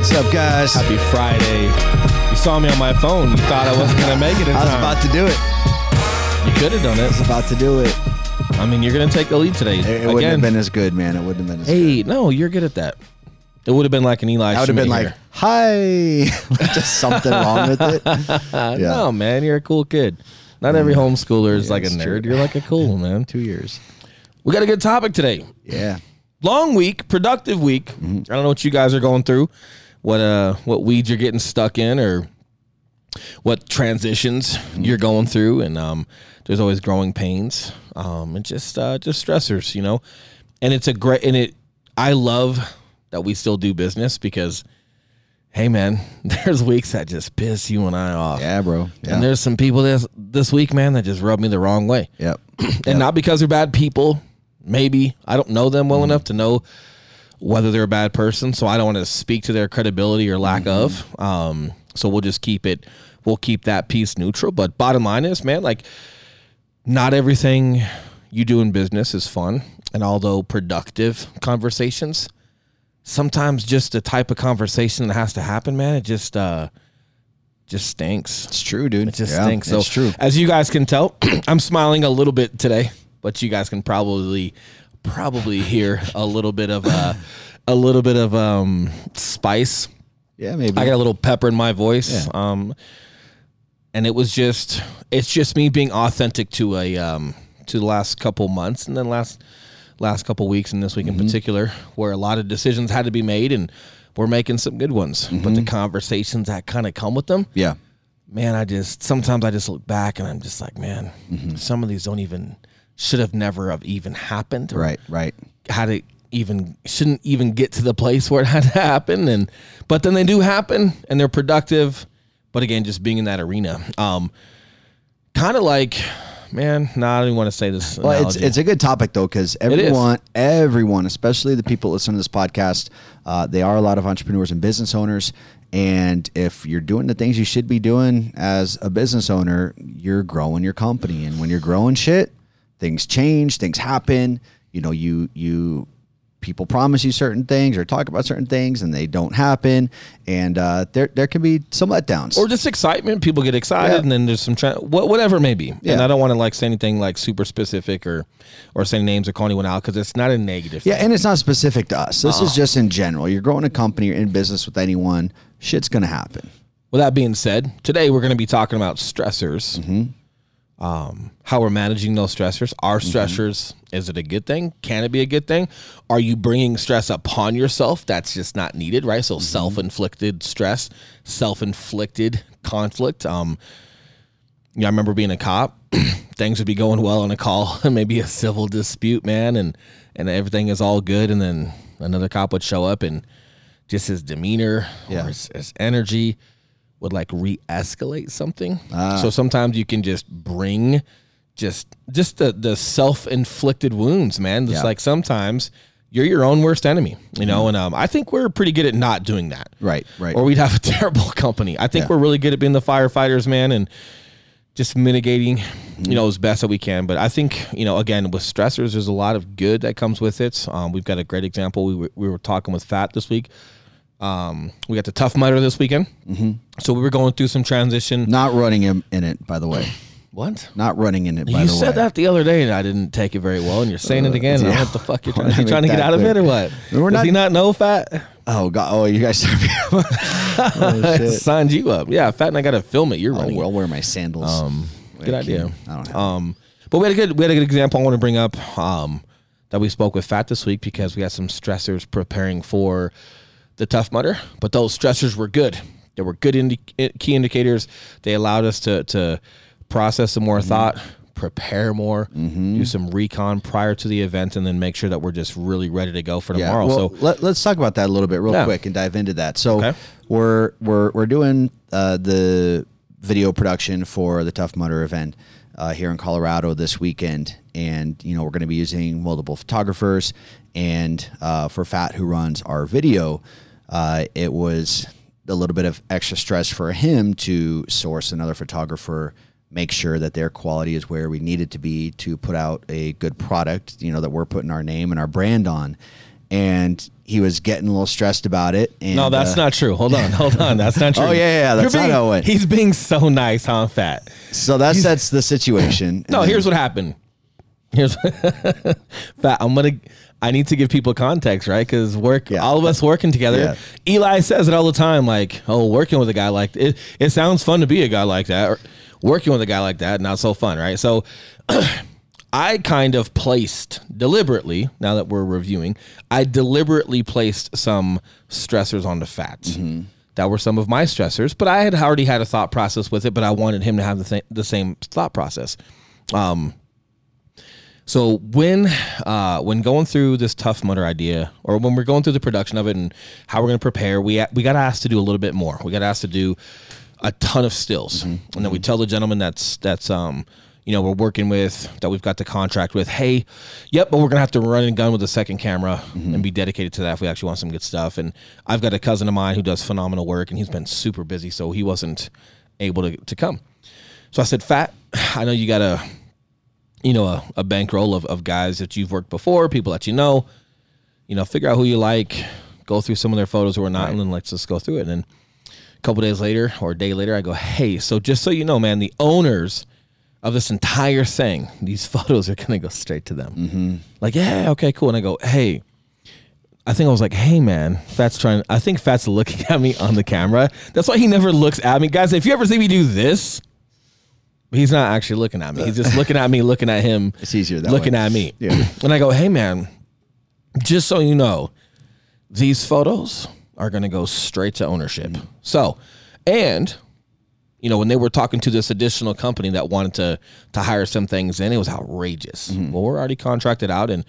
What's up, guys? Happy Friday. You saw me on my phone. You thought I wasn't going to make it in I was time. about to do it. you could have done it. I was it. about to do it. I mean, you're going to take the lead today. It, it wouldn't Again. have been as good, man. It wouldn't have been as good. Hey, no, you're good at that. It would have been like an Eli I would have been like, hi. Just something wrong with it. yeah. no, man, you're a cool kid. Not every homeschooler is like a it's nerd. true. You're like a cool one, man. Two years. We got a good topic today. Yeah. long week, productive week. Mm-hmm. I don't know what you guys are going through, what uh what weeds you're getting stuck in or what transitions Mm-hmm. you're going through and um there's always growing pains um and just uh just stressors, you know. And it's a great and it I love that we still do business because hey man, there's weeks that just piss you and I off. Yeah, bro. Yeah. And there's some people this this week, man, that just rub me the wrong way yep. and not because they're bad people. Maybe I don't know them well enough to know whether they're a bad person, so I don't want to speak to their credibility or lack of. Um, so we'll just keep it. We'll keep that piece neutral. But bottom line is, man, like not everything you do in business is fun, and although productive conversations, sometimes just the type of conversation that has to happen, man, it just uh, just stinks. It's true, dude. It just yeah, stinks. So It's true. as you guys can tell, I'm smiling a little bit today, but you guys can probably probably hear a little bit of uh, a little bit of um, spice. Yeah, maybe. I got a little pepper in my voice. Yeah. Um, and it was just it's just me being authentic to a um, to the last couple months and then last last couple weeks and this week Mm-hmm. in particular where a lot of decisions had to be made and we're making some good ones but Mm-hmm. the conversations that kind of come with them yeah. man, I just sometimes I just look back and I'm just like, man, Mm-hmm. some of these don't even should have never have even happened. Right, right. Had it even shouldn't even get to the place where it had to happen. And but then they do happen and they're productive. But again, just being in that arena. Um kind of like, man, no, I don't even want to say this. Well, it's analogy. it's a good topic though because everyone, everyone, especially the people that listen to this podcast, uh, they are a lot of entrepreneurs and business owners. And if you're doing the things you should be doing as a business owner, you're growing your company. And when you're growing shit, things change, things happen. You know, you you people promise you certain things or talk about certain things and they don't happen. And uh, there there can be some letdowns. or just excitement. People get excited, Yeah. and then there's some tra- wha- whatever it may be. And I don't want to like say anything like super specific or or say names or call anyone out because it's not a negative. Yeah, thing. and it's not specific to us. This Uh-huh. is just in general. You're growing a company, you're in business with anyone, shit's gonna happen. With that being said, today we're going to be talking about stressors. Mm-hmm. Um, how we're managing those stressors. Are Mm-hmm. stressors, is it a good thing? Can it be a good thing? Are you bringing stress upon yourself that's just not needed, right? Mm-hmm. So self inflicted stress, self inflicted conflict. Um, yeah, I remember being a cop. Things would be going well on a call, and maybe a civil dispute, man, and and everything is all good, and then another cop would show up, and just his demeanor Yeah. or his, his energy would like re-escalate something. Ah. So sometimes you can just bring just just the the self-inflicted wounds, man. Just Yeah. like sometimes you're your own worst enemy, you know. And um, I think we're pretty good at not doing that Right, right. or we'd have a terrible company. I think Yeah. we're really good at being the firefighters, man, and just mitigating, you know, as best that we can. But I think, you know, again, with stressors, there's a lot of good that comes with it. Um, we've got a great example. We were, we were talking with Fat this week. Um, we got the Tough Mudder this weekend. Mm-hmm. So we were going through some transition. Not running him in it, by the way. What? Not running in it, by You the said way. that the other day, and I didn't take it very well. And you're saying it again. and I don't know what the fuck you're trying, you trying to get out of it or what? We're Does not- he not know Fat? Oh god! Oh, you guys oh, shit. Signed you up. Yeah, Fat and I got to film it. You're Oh, running. I'll wear my sandals. Um, good I idea. I don't have Um, but we had a good we had a good example I want to bring up um, that we spoke with Fat this week because we had some stressors preparing for the Tough Mudder, but those stressors were good. They were good indi- key indicators. They allowed us to to process some more Mm-hmm. thought, prepare more, do some recon prior to the event, and then make sure that we're just really ready to go for Yeah. tomorrow. Well, so let, let's talk about that a little bit real Yeah. quick and dive into that. So Okay. we're we're we're doing uh, the video production for the Tough Mudder event uh, here in Colorado this weekend, and you know we're going to be using multiple photographers. And uh, for Fat, who runs our video, uh, it was a little bit of extra stress for him to source another photographer make sure that their quality is where we need it to be to put out a good product you know that we're putting our name and our brand on and he was getting a little stressed about it. And, no, that's uh, not true. Hold on, hold on. That's not true. Oh, yeah, yeah, that's You're not being- how it went. He's being so nice, huh, Fat? So that sets the situation. No, here's what happened. Here's Fat. I'm gonna. I need to give people context, right? Because work, Yeah. all of us working together. Yeah. Eli says it all the time, like, "Oh, working with a guy like it. It sounds fun to be a guy like that, or working with a guy like that, not so fun, right?" So. I kind of placed deliberately, now that we're reviewing, I deliberately placed some stressors on the fats. That were some of my stressors, but I had already had a thought process with it, but I wanted him to have the, th- the same thought process. Um, so when uh, when going through this Tough Mudder idea, or when we're going through the production of it and how we're going to prepare, we we got asked to do a little bit more. We got asked to do a ton of stills, and then we tell the gentleman that's that's um you know we're working with that we've got the contract with, hey, yep, but we're gonna have to run and gun with a second camera and be dedicated to that if we actually want some good stuff. And I've got a cousin of mine who does phenomenal work, and he's been super busy, so he wasn't able to to come. So I said, Fat, I know you got a you know, a, a bankroll of, of guys that you've worked before, people that you know, you know, figure out who you like, go through some of their photos or not, and then let's just go through it. And then a couple days later or a day later, I go, hey, so just so you know, man, the owners of this entire thing, these photos are going to go straight to them. Mm-hmm. Like, yeah, okay, cool. And I go, hey, I think I was like, hey, man, Fat's trying, I think Fat's looking at me on the camera. That's why he never looks at me. Guys, if you ever see me do this, he's not actually looking at me. He's just looking at me, looking at him. It's easier that looking way. at me. Yeah. And I go, hey man, just so you know, these photos are gonna go straight to ownership. Mm-hmm. So, and you know, when they were talking to this additional company that wanted to to hire some things in, it was outrageous. Mm-hmm. Well, we're already contracted out and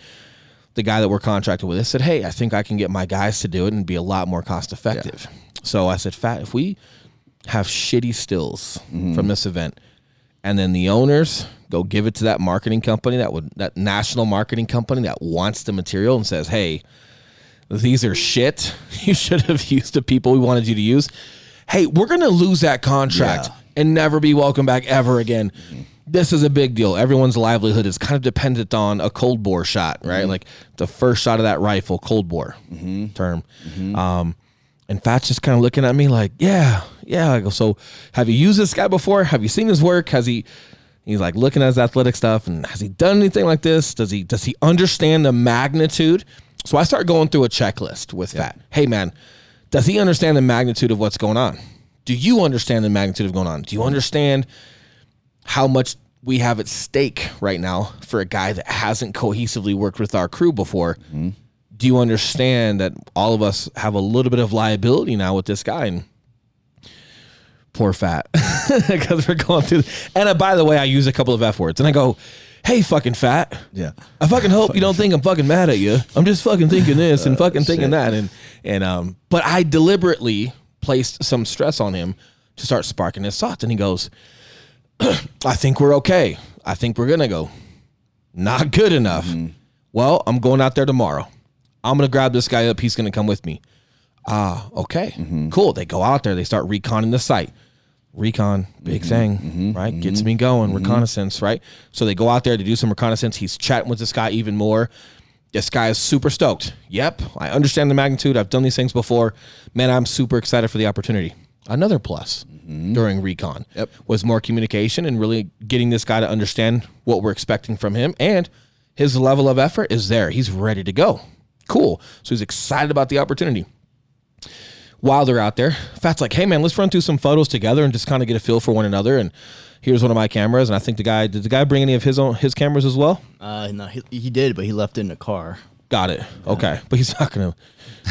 the guy that we're contracted with, I said, Hey, I think I can get my guys to do it and be a lot more cost effective. So I said, Fat, if we have shitty stills mm-hmm. from this event, and then the owners go give it to that marketing company that would that national marketing company that wants the material and says, "Hey, these are shit. You should have used the people we wanted you to use. Hey, we're gonna lose that contract Yeah. and never be welcome back ever again." This is a big deal. Everyone's livelihood is kind of dependent on a cold bore shot, right? Mm-hmm. Like the first shot of that rifle, cold bore mm-hmm. term. Mm-hmm. Um, and Fat's just kind of looking at me like, yeah, yeah. I go, so have you used this guy before? Have you seen his work? Has he? He's like looking at his athletic stuff, and has he done anything like this? Does he? Does he understand the magnitude? So I start going through a checklist with that. Hey man, does he understand the magnitude of what's going on? Do you understand the magnitude of going on? Do you understand how much we have at stake right now for a guy that hasn't cohesively worked with our crew before? Mm-hmm. Do you understand that all of us have a little bit of liability now with this guy? And poor fat, because we're going through. And uh, by the way, I use a couple of f words, and I go, "Hey, fucking fat." Yeah. I fucking hope you don't think I'm fucking mad at you. I'm just fucking thinking this and fucking thinking shit. that, and and um. But I deliberately placed some stress on him to start sparking his thoughts, and he goes, "I think we're okay. I think we're gonna go. Not good enough. Well, I'm going out there tomorrow. I'm gonna grab this guy up. He's gonna come with me. Ah, okay, mm-hmm. cool. They go out there. They start reconning the site. Recon, big mm-hmm. thing, mm-hmm. right? Gets me going. Reconnaissance, right? So they go out there to do some reconnaissance. He's chatting with this guy even more. This guy is super stoked. Yep, I understand the magnitude. I've done these things before. Man, I'm super excited for the opportunity. Another plus during recon Yep. was more communication and really getting this guy to understand what we're expecting from him. And his level of effort is there. He's ready to go. Cool. So he's excited about the opportunity while they're out there, Fat's like, hey man, let's run through some photos together and just kind of get a feel for one another. And here's one of my cameras, and I think the guy did the guy bring any of his own his cameras as well? Uh, no, he, he did, but he left it in the car. Got it. Okay, but he's not gonna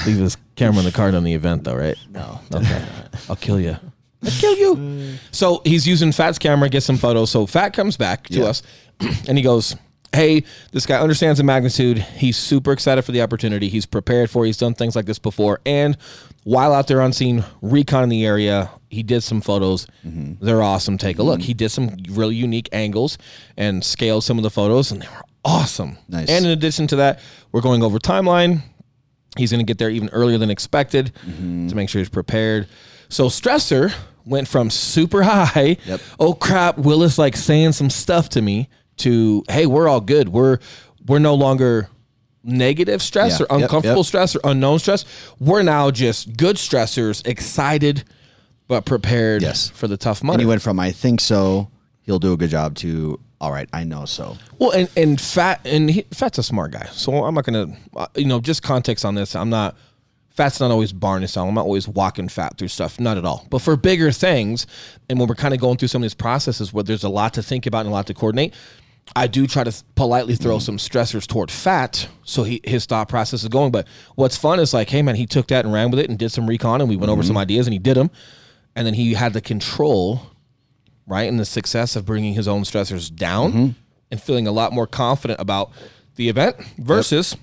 leave his camera in the car on the event though, right? No. Okay, I'll kill you. I'll kill you. So he's using Fat's camera, get some photos. So Fat comes back to Yeah. us, and he goes, "Hey, this guy understands the magnitude. He's super excited for the opportunity. He's prepared for. it. He's done things like this before. And while out there on scene, recon in the area, he did some photos. Mm-hmm. They're awesome. Take a look. Mm-hmm. He did some really unique angles and scaled some of the photos, and they were awesome. Nice. And in addition to that, we're going over timeline. He's going to get there even earlier than expected mm-hmm. to make sure he's prepared. So stressor went from super high. Yep. Oh crap! Willis like saying some stuff to me. To hey, we're all good. We're we're no longer negative stress Yeah. or uncomfortable yep. stress or unknown stress. We're now just good stressors, excited but prepared Yes. for the tough And money. he went from I think so, he'll do a good job to all right, I know so. Well, and and Fat and he, Fat's a smart guy, so I'm not gonna, uh, you know, just context on this. I'm not. Fat's not always barn style. I'm not always walking Fat through stuff, not at all. But for bigger things, and when we're kind of going through some of these processes where there's a lot to think about and a lot to coordinate, I do try to politely throw some stressors toward Fat, so he his thought process is going. But what's fun is like, hey man, he took that and ran with it and did some recon, and we went over some ideas, and he did them, and then he had the control right? And the success of bringing his own stressors down Mm-hmm. and feeling a lot more confident about the event versus,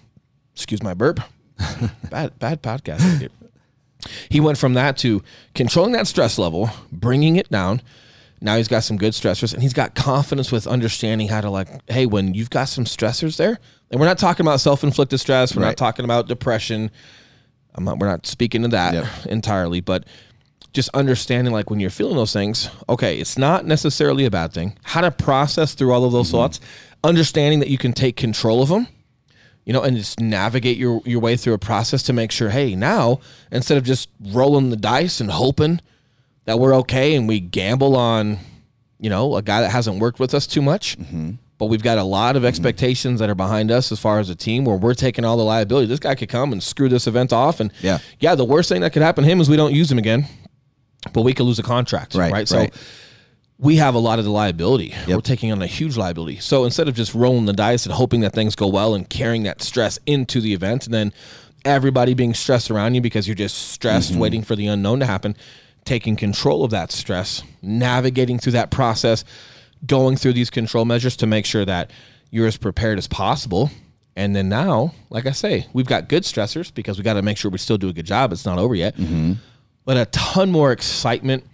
excuse my burp, bad bad podcast. He went from that to controlling that stress level, bringing it down. Now he's got some good stressors, and he's got confidence with understanding how to like, hey, when you've got some stressors there, and we're not talking about self-inflicted stress, we're not talking about depression. I'm not. We're not speaking to that Yep. entirely, but just understanding like when you're feeling those things, okay, it's not necessarily a bad thing. How to process through all of those mm-hmm. thoughts, understanding that you can take control of them, you know, and just navigate your your way through a process to make sure, hey, now instead of just rolling the dice and hoping that we're okay and we gamble on, you know, a guy that hasn't worked with us too much. But we've got a lot of expectations that are behind us as far as a team where we're taking all the liability. This guy could come and screw this event off. And Yeah. yeah, the worst thing that could happen to him is we don't use him again but we could lose a contract, Right, right? So right. we have a lot of the liability. We're taking on a huge liability. So instead of just rolling the dice and hoping that things go well and carrying that stress into the event, and then everybody being stressed around you because you're just stressed, Mm-hmm. waiting for the unknown to happen, taking control of that stress, navigating through that process, going through these control measures to make sure that you're as prepared as possible. And then now, like I say, we've got good stressors because we got to make sure we still do a good job. It's not over yet Mm-hmm. but a ton more excitement,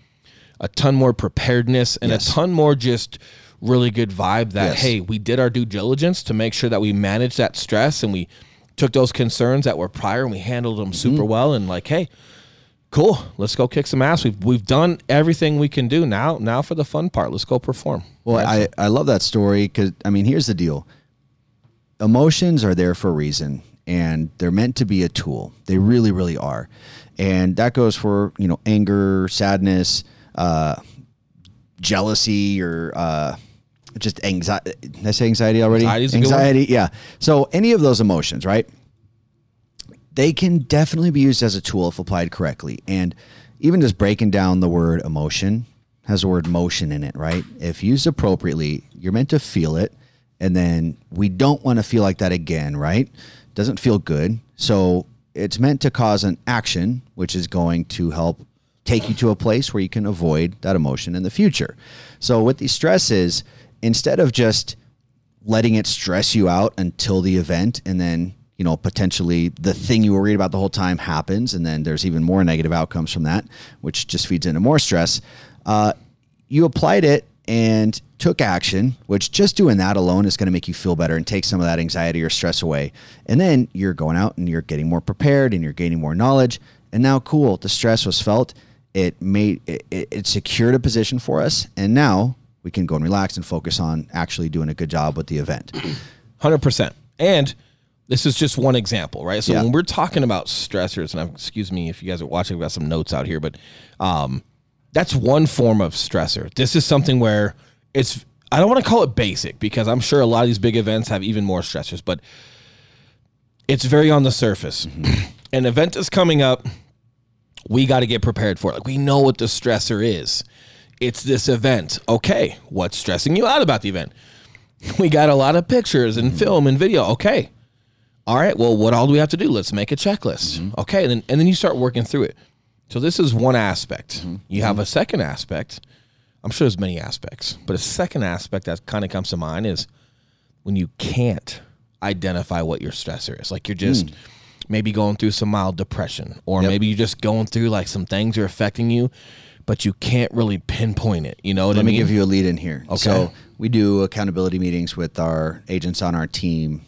a ton more preparedness, and Yes. a ton more just really good vibe that Yes. hey, we did our due diligence to make sure that we managed that stress and we took those concerns that were prior and we handled them Mm-hmm. super well and like hey, cool, let's go kick some ass. We've we've done everything we can do now. Now for the fun part, let's go perform. Well, I, I love that story because I mean, here's the deal: emotions are there for a reason, and they're meant to be a tool. They really, really are, and that goes for you know anger, sadness, uh, jealousy, or uh, just anxiety. Did I say anxiety already? Anxiety's a good one. anxiety, yeah. So any of those emotions, right? They can definitely be used as a tool if applied correctly. And even just breaking down the word emotion has the word motion in it, right? If used appropriately, you're meant to feel it. And then we don't want to feel like that again, right? Doesn't feel good. So it's meant to cause an action, which is going to help take you to a place where you can avoid that emotion in the future. So with these stresses, instead of just letting it stress you out until the event and then you know potentially the thing you were worried about the whole time happens and then there's even more negative outcomes from that which just feeds into more stress. Uh, you applied it and took action which just doing that alone is going to make you feel better and take some of that anxiety or stress away. And then you're going out and you're getting more prepared and you're gaining more knowledge. And now cool the stress was felt. It made it, it, secured a position for us. And now we can go and relax and focus on actually doing a good job with the event. Hundred percent. And this is just one example, right? So Yeah. when we're talking about stressors, and I'm, excuse me if you guys are watching, I've got some notes out here, but um, that's one form of stressor. This is something where it's I don't want to call it basic because I'm sure a lot of these big events have even more stressors, but it's very on the surface. An event is coming up. We got to get prepared for it. Like we know what the stressor is. It's this event. Okay, what's stressing you out about the event? We got a lot of pictures and film and video. Okay. All right. Well, what all do we have to do? Let's make a checklist. Mm-hmm. Okay. And then, and then you start working through it. So this is one aspect. Mm-hmm. You have mm-hmm. a second aspect. I'm sure there's many aspects, but a second aspect that kind of comes to mind is when you can't identify what your stressor is. Like you're mm. just maybe going through some mild depression, or Yep. maybe you're just going through like some things are affecting you, but you can't really pinpoint it. You know what Let I me give you a lead in here. Okay. So we do accountability meetings with our agents on our team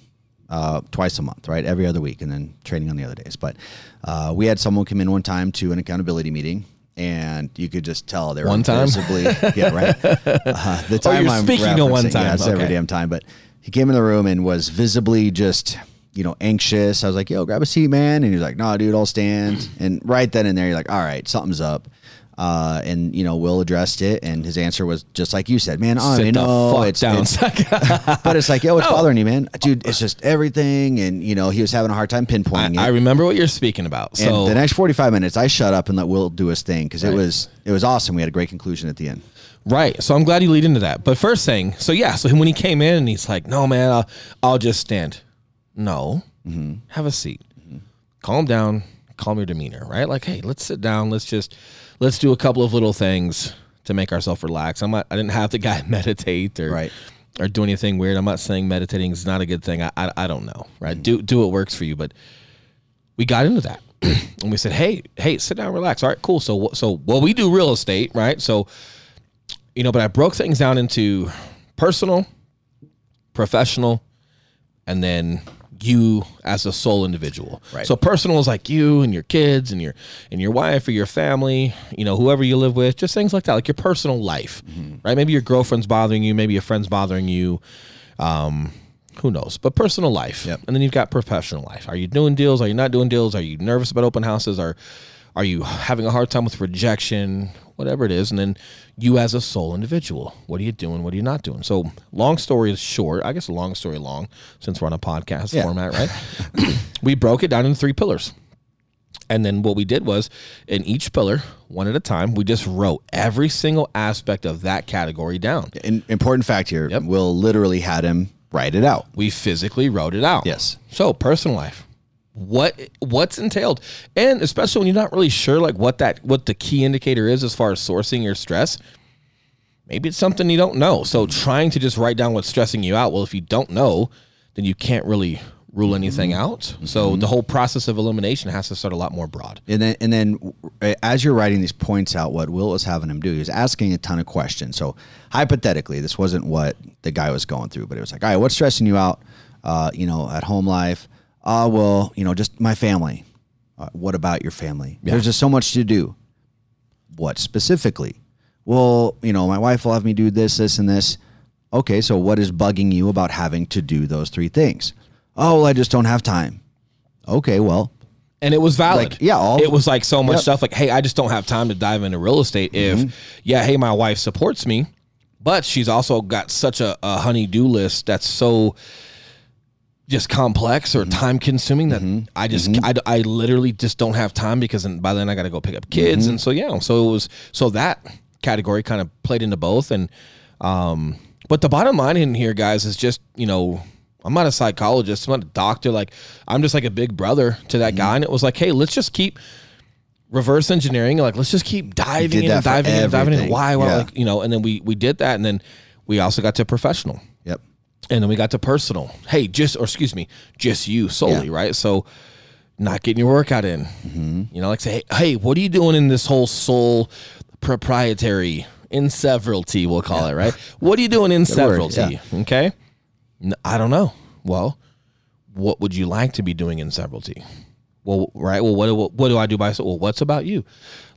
uh, twice a month, right? Every other week, and then training on the other days. But uh, we had someone come in one time to an accountability meeting. And you could just tell they were One time? visibly, yeah, right. Uh, the time you're I'm speaking of one time. yeah, it's every damn time. But he came in the room and was visibly just you know, anxious. I was like, "Yo, grab a seat, man." And he's like, "No, dude, I'll stand." and right then and there, you're like, "All right, something's up." Uh, and you know, Will addressed it, and his answer was just like you said, "Man, I Sit the know it's, down. it's but it's like, yo, what's bothering you, man, dude? It's just everything." And you know, he was having a hard time pinpointing I it. remember what you're speaking about. and So the next 45 minutes, I shut up and let Will do his thing because it was it was awesome. We had a great conclusion at the end. Right. So I'm glad you lead into that. But first thing, so yeah, so when he came in and he's like, no, man, I'll, I'll just stand. No, have a seat. Calm down, calm your demeanor, right? Like, hey, let's sit down. Let's just, let's do a couple of little things to make ourselves relax. I'm not, I didn't have the guy meditate or, Right. or do anything weird. I'm not saying meditating is not a good thing. I, I, I don't know, right? Do, do what works for you. But we got into that. and we said, "Hey, hey, sit down, relax. All right, cool. So, so well, we do real estate, right? So, you know, but I broke things down into personal, professional, and then you as a sole individual. Right. So personal is like you and your kids and your and your wife or your family, you know, whoever you live with, just things like that, like your personal life. Right? Maybe your girlfriend's bothering you, maybe your friend's bothering you. Um, who knows? But personal life. Yep. And then you've got professional life. Are you doing deals? Are you not doing deals? Are you nervous about open houses? Are are you having a hard time with rejection? Whatever it is. And then you as a sole individual. What are you doing? What are you not doing? So long story is short. I guess long story long, since we're on a podcast Yeah. format, right? we broke it down into three pillars. And then what we did was in each pillar, one at a time, we just wrote every single aspect of that category down. An important fact here: Yep. Will literally had him write it out. we physically wrote it out. Yes. So personal life, what what's entailed, and especially when you're not really sure like what that what the key indicator is as far as sourcing your stress. Maybe it's something you don't know. So trying to just write down what's stressing you out. Well, if you don't know, then you can't really rule anything out. So the whole process of elimination has to start a lot more broad. And then, and then, uh, as you're writing these points out, what Will was having him do, he was asking a ton of questions. So, hypothetically, this wasn't what the guy was going through, but it was like, all right, what's stressing you out? Uh, you know, at home life. Uh, well, you know, just my family. Uh, what about your family? There's just so much to do. What specifically? Well, you know, my wife will have me do this, this, and this. Okay, so what is bugging you about having to do those three things? Oh, well, I just don't have time. Okay, well, and it was valid. Like, yeah, all- it was like so much Yep. stuff. Like, hey, I just don't have time to dive into real estate. Mm-hmm. If yeah, hey, my wife supports me, but she's also got such a, a honey-do list that's so just complex Mm-hmm. or time consuming that I just I, I literally just don't have time because then by then I got to go pick up kids. Mm-hmm. and so yeah so it was so that category kind of played into both. And um but the bottom line in here guys is just you know I'm not a psychologist I'm not a doctor. Like I'm just like a big brother to that Mm-hmm. guy. And it was like hey let's just keep reverse engineering. Like let's just keep diving did in that and diving in and diving in. why? Why? Yeah. like you know and then we we did that. And then we also got to professional. And then we got to personal. Hey, just or excuse me, just you solely, Yeah. right? So not getting your workout in. Mm-hmm. You know, like say, hey, hey, what are you doing in this whole soul proprietary in severalty? We'll call it right. What are you doing in word, severalty? Okay, I don't know. Well, what would you like to be doing in severalty? Well, right. Well, what, what what do I do by well? What's about you?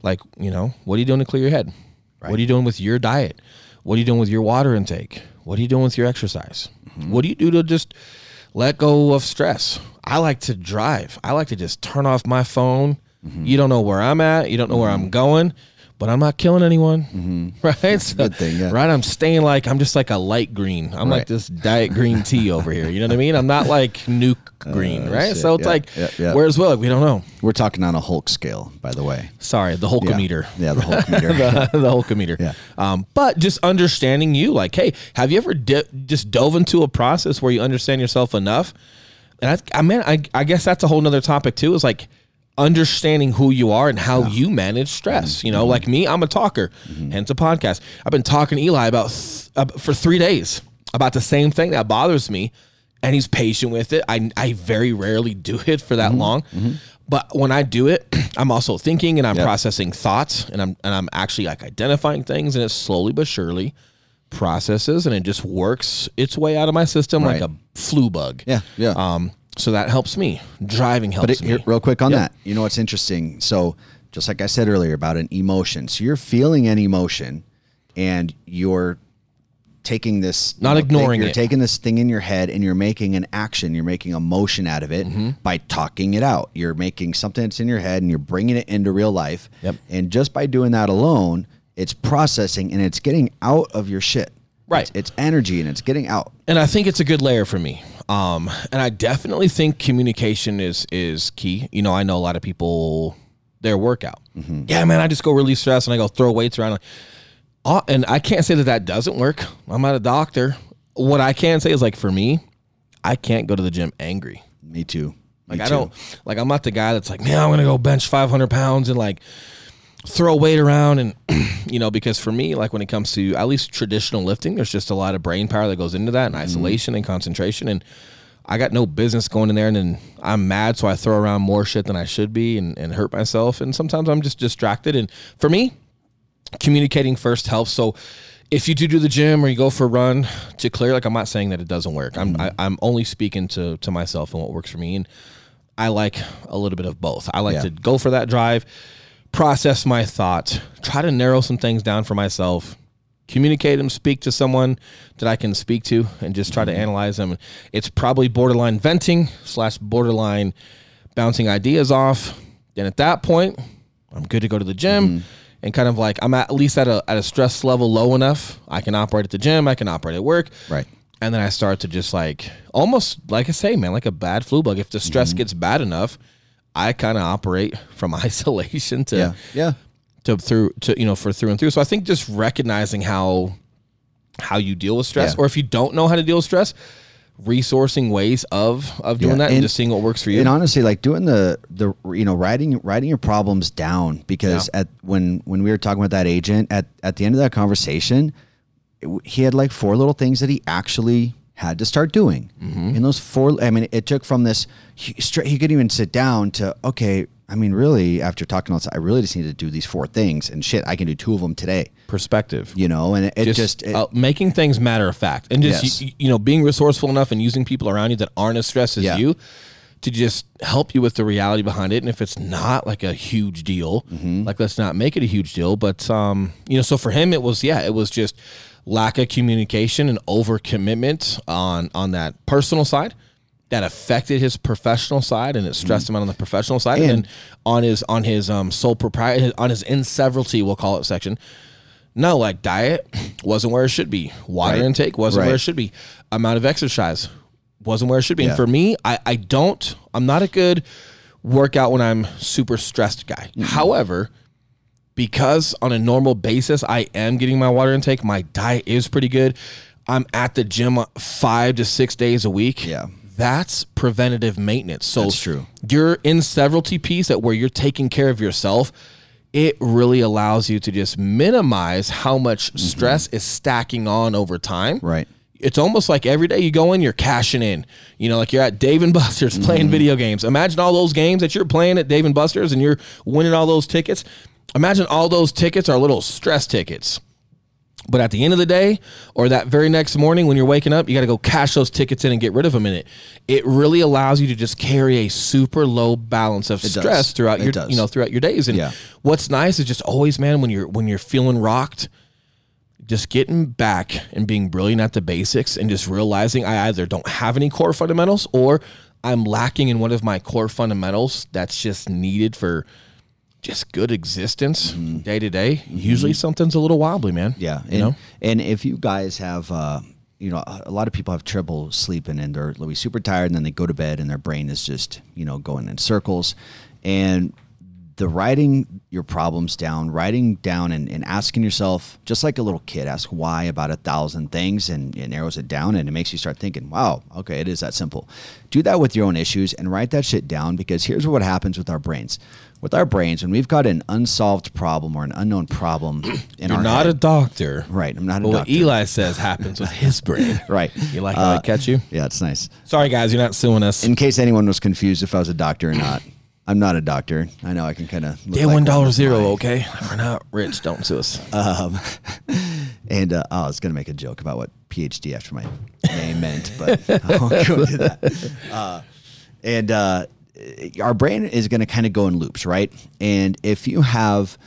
Like, you know, what are you doing to clear your head? What are you doing with your diet? What are you doing with your water intake? What are you doing with your exercise? Mm-hmm. What do you do to just let go of stress? I like to drive. I like to just turn off my phone. Mm-hmm. You don't know where I'm at. You don't know where I'm mm-hmm. going, but I'm not killing anyone. Right? So- good thing, yeah. Right? I'm staying like I'm just like a light green. I'm like this diet green tea over here. You know what I mean? I'm not like nuke green, right? shit. So it's Yeah, like yeah, yeah. where's Will? Like, we don't know. We're talking on a Hulk scale, by the way. Sorry, the Hulkometer. Yeah, the Hulkometer. the, the Hulkameter. Yeah. Um, but just understanding you, like, hey, have you ever di- just dove into a process where you understand yourself enough? And I, I mean, I, I guess that's a whole nother topic too. Is like understanding who you are and how you manage stress. You know, like me, I'm a talker, hence a podcast. I've been talking to Eli about th- uh, for three days about the same thing that bothers me, and he's patient with it. I I very rarely do it for that long. But when I do it, I'm also thinking and I'm Yep. processing thoughts and I'm and I'm actually like identifying things and it slowly but surely processes and it just works its way out of my system like a flu bug. Yeah, yeah. Um, so that helps me. Driving helps But it, me. real quick on Yep. that, you know what's interesting? So, just like I said earlier about an emotion, so you're feeling an emotion, and you're taking this Not know, ignoring you're it. taking this thing in your head and you're making an action you're making a motion out of it Mm-hmm. by talking it out you're making something that's in your head and you're bringing it into real life Yep. and just by doing that alone it's processing and it's getting out of your shit Right. it's, it's energy and it's getting out and I think it's a good layer for me. Um, and I definitely think communication is is key. You know, I know a lot of people their workout. Yeah, man, I just go release stress and I go throw weights around. Uh, and I can't say that that doesn't work. I'm not a doctor. What I can say is like for me, I can't go to the gym angry. me too Like Me I too. don't like I'm not the guy that's like, man, I'm gonna go bench 500 pounds and like throw weight around and you know because for me like when it comes to at least traditional lifting there's just a lot of brain power that goes into that and Mm-hmm. isolation and concentration. And i got no business going in there and then i'm mad so i throw around more shit than i should be and, and hurt myself. And sometimes i'm just distracted. And for me communicating first helps. So if you do do the gym or you go for a run to clear like i'm not saying that it doesn't work. I'm I, i'm only speaking to to myself and what works for me. And i like a little bit of both. I like Yeah. to go for that drive process my thoughts, try to narrow some things down for myself communicate them speak to someone that i can speak to and just try to analyze them it's probably borderline venting slash borderline bouncing ideas off then at that point i'm good to go to the gym and kind of like i'm at least at a, at a stress level low enough i can operate at the gym i can operate at work Right. and then I start to just like almost like I say, man, like a bad flu bug. If the stress Mm-hmm. gets bad enough, I kind of operate from isolation to yeah yeah to through to you know for through and through. So I think just recognizing how how you deal with stress, Yeah. or if you don't know how to deal with stress, resourcing ways of of doing Yeah, that and, and- just seeing what works for you. And honestly, like doing the the you know writing writing your problems down because at when when we were talking with that agent at at the end of that conversation, it he had like four little things that he actually had to start doing. And those four, I mean, it took from this he. He couldn't even sit down to okay. I mean, really, after talking all this, I really just need to do these four things, and shit, I can do two of them today. Perspective. You know, and it, it just, just, it, uh, making things matter of fact and just Yes. you, you know being resourceful enough and using people around you that aren't as stressed as Yeah. you to just help you with the reality behind it and if it's not like a huge deal Mm-hmm. like let's not make it a huge deal but um you know so for him it was yeah it was just lack of communication and overcommitment on on that personal side that affected his professional side and it stressed him out on the professional side and, And- on his on his um sole propriety on his in severalty we'll call it section no, like diet wasn't where it should be. Water Right. intake wasn't where it should be. Amount of exercise wasn't where it should be. Yeah. And for me, I, I don't, I'm not a good workout when I'm super stressed guy. However, because on a normal basis, I am getting my water intake, my diet is pretty good. I'm at the gym five to six days a week. Yeah. That's preventative maintenance. So That's true. You're in inseveralty piece that where you're taking care of yourself, it really allows you to just minimize how much mm-hmm. stress is stacking on over time. right. It's almost like every day you go in, you're cashing in. You know, like you're at Dave and Buster's playing mm-hmm. video games. Imagine all those games that you're playing at Dave and Buster's and you're winning all those tickets. Imagine all those tickets are little stress tickets. But at the end of the day, or that very next morning when you're waking up, you got to go cash those tickets in and get rid of them in it. It really allows you to just carry a super low balance of does. stress throughout It your, does. you know, throughout your days. And Yeah. what's nice is just always, man, when you're when you're feeling rocked, just getting back and being brilliant at the basics and just realizing I either don't have any core fundamentals or I'm lacking in one of my core fundamentals that's just needed for just good existence day to day. Usually something's a little wobbly, man. Yeah, and, You know? and if you guys have, uh, you know, a a lot of people have trouble sleeping and they're really super tired, and then they go to bed and their brain is just, you know, going in circles, and the writing your problems down, writing down and, and asking yourself, just like a little kid, ask why about a thousand things and it narrows it down and it makes you start thinking, wow, okay, it is that simple. Do that with your own issues and write that shit down because here's what happens with our brains. With our brains, when we've got an unsolved problem or an unknown problem in You're our not head, a doctor. Right, I'm not a But what. Eli says happens with his brain. Right. You like how I Uh, catch you? Yeah, it's nice. Sorry, guys, you're not suing us. In case anyone was confused if I was a doctor or not, I'm not a doctor. I know I can kind of. Day one dollar zero, okay? We're not rich. Don't sue us. Um, and uh, oh, I was going to make a joke about what PhD after my name meant, but I won't go into that. Uh, and uh, our brain is going to kind of go in loops, right? And if you have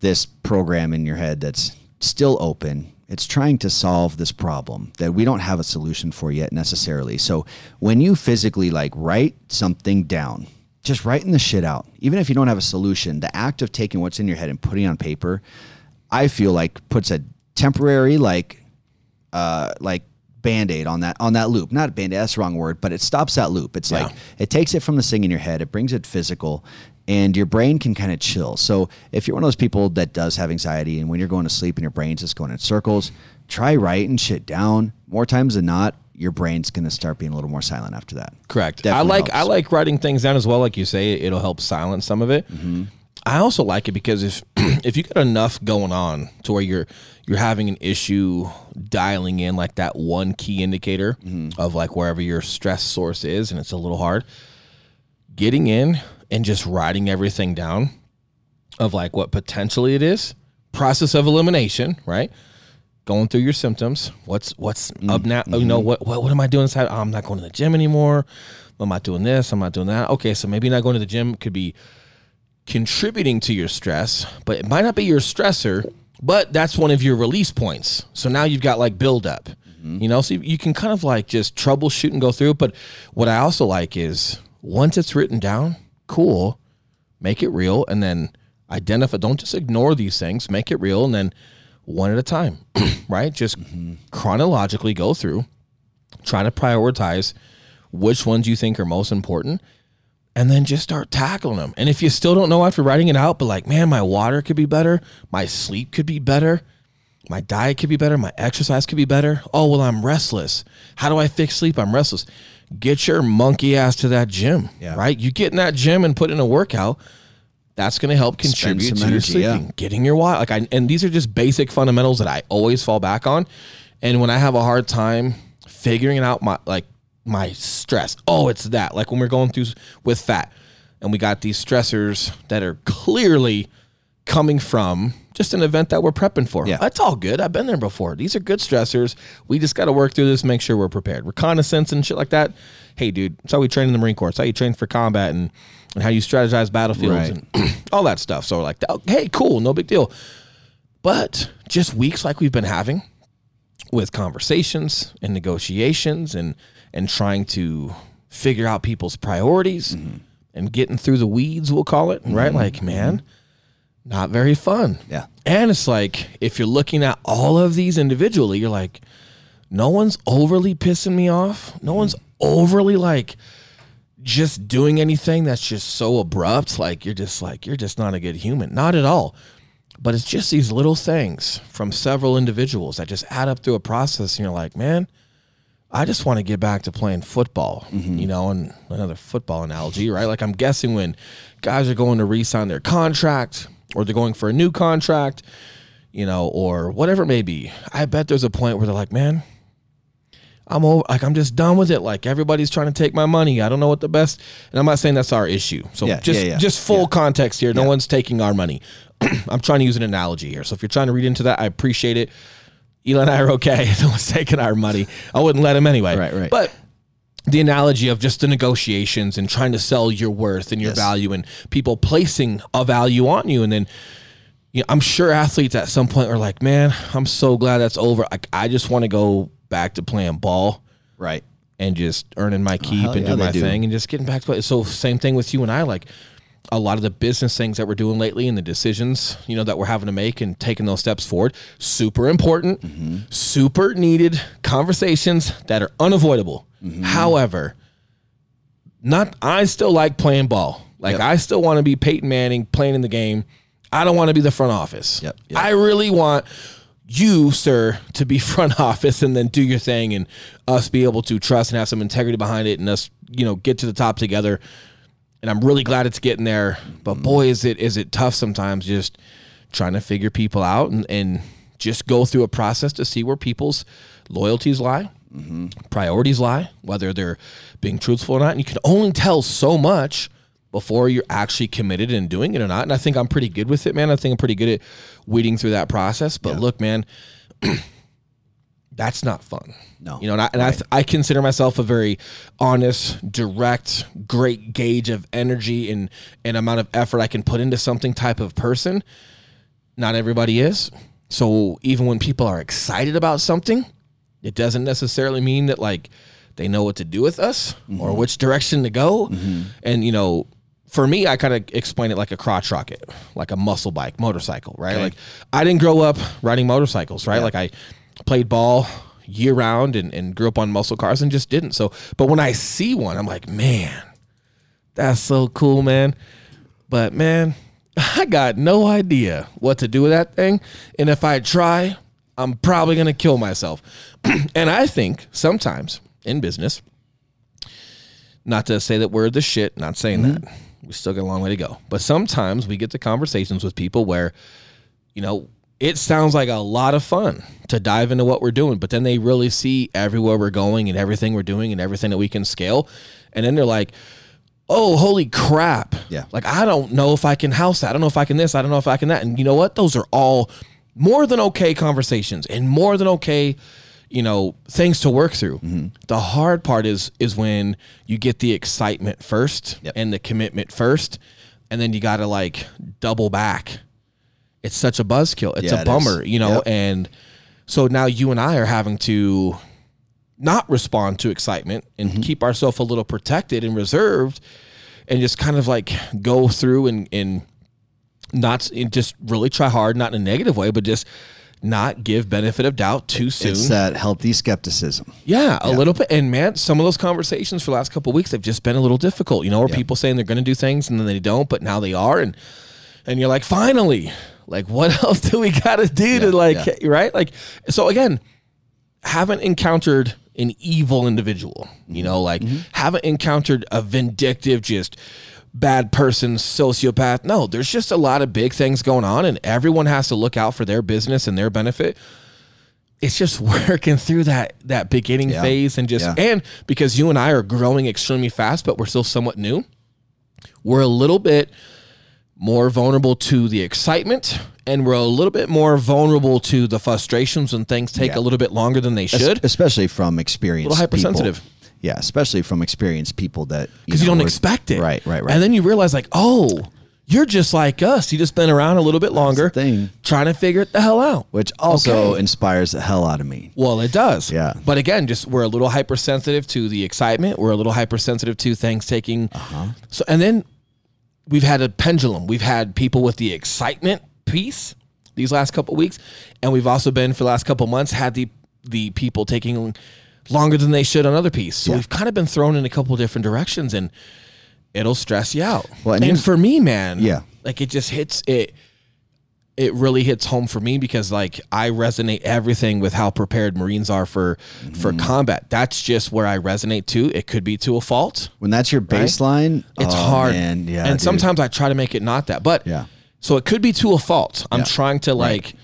this program in your head that's still open It's trying to solve this problem that we don't have a solution for yet necessarily. So when you physically like write something down, just writing the shit out, even if you don't have a solution, the act of taking what's in your head and putting on paper, I feel like puts a temporary like uh like band-aid on that on that loop not band-aid that's the wrong word but it stops that loop it's Yeah. like it takes it from the thing in your head it brings it physical and your brain can kind of chill so if you're one of those people that does have anxiety and when you're going to sleep and your brain's just going in circles try writing shit down more times than not your brain's going to start being a little more silent after that Correct. Definitely I like I like writing things down as well. Like you say, it'll help silence some of it. Mm-hmm. I also like it because if if you got enough going on to where you're you're having an issue dialing in like that one key indicator Mm-hmm. of like wherever your stress source is, and it's a little hard. Getting in and just writing everything down of like what potentially it is, process of elimination, right? going through your symptoms. What's what's up now? You know what, what what am I doing inside? Oh, I'm not going to the gym anymore. I'm not doing this. I'm not doing that. Okay, so maybe not going to the gym could be contributing to your stress, but it might not be your stressor. But that's one of your release points. So now you've got like buildup. Mm-hmm. You know, so you, can kind of like just troubleshoot and go through. But what I also like is once it's written down, cool, make it real, and then identify. Don't just ignore these things. Make it real, and then one at a time, right? Just mm-hmm. chronologically go through, trying to prioritize which ones you think are most important, and then just start tackling them. And if you still don't know after writing it out, but like, man, my water could be better, my sleep could be better, my diet could be better, my exercise could be better. Oh, well, I'm restless. How do I fix sleep? I'm restless. Get your monkey ass to that gym, Yeah. right? You get in that gym and put in a workout. That's going to help contribute to energy, your yeah. sleeping, getting your water. Like I, and these are just basic fundamentals that I always fall back on. And when I have a hard time figuring it out my like my stress, oh, it's that. Like when we're going through with fat, and we got these stressors that are clearly coming from just an event that we're prepping for. Yeah. That's all good. I've been there before. These are good stressors. We just got to work through this, make sure we're prepared. Reconnaissance and shit like that. Hey, dude, it's how we train in the Marine Corps. It's how you train for combat and, and how you strategize battlefields Right. and all that stuff. So, we're like, oh, hey, cool, no big deal. But just weeks like we've been having with conversations and negotiations and and trying to figure out people's priorities mm-hmm. and getting through the weeds, we'll call it, right? Mm-hmm. Like, man, mm-hmm. not very fun. Yeah. And it's like if you're looking at all of these individually, you're like, no one's overly pissing me off. No one's overly like just doing anything that's just so abrupt. Like you're just like you're just not a good human. Not at all. But it's just these little things from several individuals that just add up through a process, and you're like, man, I just want to get back to playing football, mm-hmm. you know, and another football analogy, right? Like I'm guessing when guys are going to re-sign their contract or they're going for a new contract, you know, or whatever it may be. I bet there's a point where they're like, man, I'm over, like I'm just done with it. Like everybody's trying to take my money. I don't know what the best. And I'm not saying that's our issue. So Yeah, just yeah, yeah. just full context here. No one's taking our money. I'm trying to use an analogy here. So if you're trying to read into that, I appreciate it. Eli and I are okay. No one's taking our money. I wouldn't let him anyway. Right, right. But the analogy of just the negotiations and trying to sell your worth and your Yes. value and people placing a value on you and then you know, I'm sure athletes at some point are like, man, I'm so glad that's over. Like, I just want to go back to playing ball Right. and just earning my keep hell and yeah, doing my do. thing and just getting back to it. So same thing with you and I. Like a lot of the business things that we're doing lately and the decisions, you know, that we're having to make and taking those steps forward, super important, Mm-hmm. super needed conversations that are unavoidable. Mm-hmm. However, not I still like playing ball. Like Yep. I still want to be Peyton Manning playing in the game. I don't want to be the front office. Yep, yep. I really want you, sir, to be front office and then do your thing and us be able to trust and have some integrity behind it and us, you know, get to the top together. And I'm really glad it's getting there. But mm. boy, is it is it tough sometimes just trying to figure people out and, and just go through a process to see where people's loyalties lie, mm-hmm. priorities lie, whether they're being truthful or not. And you can only tell so much before you're actually committed in doing it or not. And I think I'm pretty good with it, man. I think I'm pretty good at weeding through that process. But look, man, that's not fun. No. You know, and I, and I, I consider myself a very honest, direct, great gauge of energy and, and amount of effort I can put into something type of person. Not everybody is. So even when people are excited about something, it doesn't necessarily mean that like they know what to do with us mm-hmm. or which direction to go. Mm-hmm. And you know, for me, I kind of explain it like a crotch rocket, like a muscle bike, motorcycle, right? Okay. Like I didn't grow up riding motorcycles, right? Yeah. Like I played ball year round and, and grew up on muscle cars and just didn't. So, but when I see one, I'm like, man, that's so cool, man. But man, I got no idea what to do with that thing. And if I try, I'm probably going to kill myself. and I think sometimes in business, not to say that we're the shit, not saying mm-hmm. that. We still got a long way to go. But sometimes we get to conversations with people where, you know, it sounds like a lot of fun to dive into what we're doing, but then they really see everywhere we're going and everything we're doing and everything that we can scale. And then they're like, oh, holy crap. Yeah. Like, I don't know if I can house that. I don't know if I can this. I don't know if I can that. And you know what? Those are all more than okay conversations and more than okay, you know, things to work through. Mm-hmm. The hard part is is when you get the excitement first yep. and the commitment first, and then you got to like double back. It's such a buzzkill. It's yeah, a bummer, you know, yep. and so now you and I are having to not respond to excitement and mm-hmm. keep ourselves a little protected and reserved and just kind of like go through and, and not and just really try hard, not in a negative way, but just not give benefit of doubt too soon. It's that healthy skepticism. Yeah, a yeah. little bit. And man, some of those conversations for the last couple weeks, they've just been a little difficult. You know, where yeah. people saying they're going to do things and then they don't, but now they are, and and you're like, finally, like what else do we got to do yeah, to like, right? Like, so again, haven't encountered an evil individual, you know, like mm-hmm. haven't encountered a vindictive, just bad person, sociopath. No, there's just a lot of big things going on, and everyone has to look out for their business and their benefit. It's just working through that that beginning yeah. phase and just yeah. and because you and I are growing extremely fast, but we're still somewhat new, we're a little bit more vulnerable to the excitement and we're a little bit more vulnerable to the frustrations when things take yeah. a little bit longer than they should especially from experienced a little hypersensitive people. yeah especially from experienced people that because you, know, you, don't expect it right right right and then you realize like oh you're just like us. You just been around a little bit longer, thing. trying to figure it the hell out. Which also okay. inspires the hell out of me. Well, it does. Yeah. But again, just we're a little hypersensitive to the excitement. We're a little hypersensitive to things taking. Uh-huh. So, and then we've had a pendulum. We've had people with the excitement piece these last couple weeks, and we've also been for the last couple months had the the people taking longer than they should on other piece. So yeah. we've kind of been thrown in a couple different directions, and it'll stress you out. Well, and, and for me, man, yeah, like it just hits it it really hits home for me because like I resonate everything with how prepared Marines are for mm-hmm. for combat. That's just where I resonate to. It could be to a fault. When that's your baseline, right? it's oh, hard. Man. Yeah, and dude. sometimes I try to make it not that. But yeah. So it could be to a fault. I'm yeah. trying to like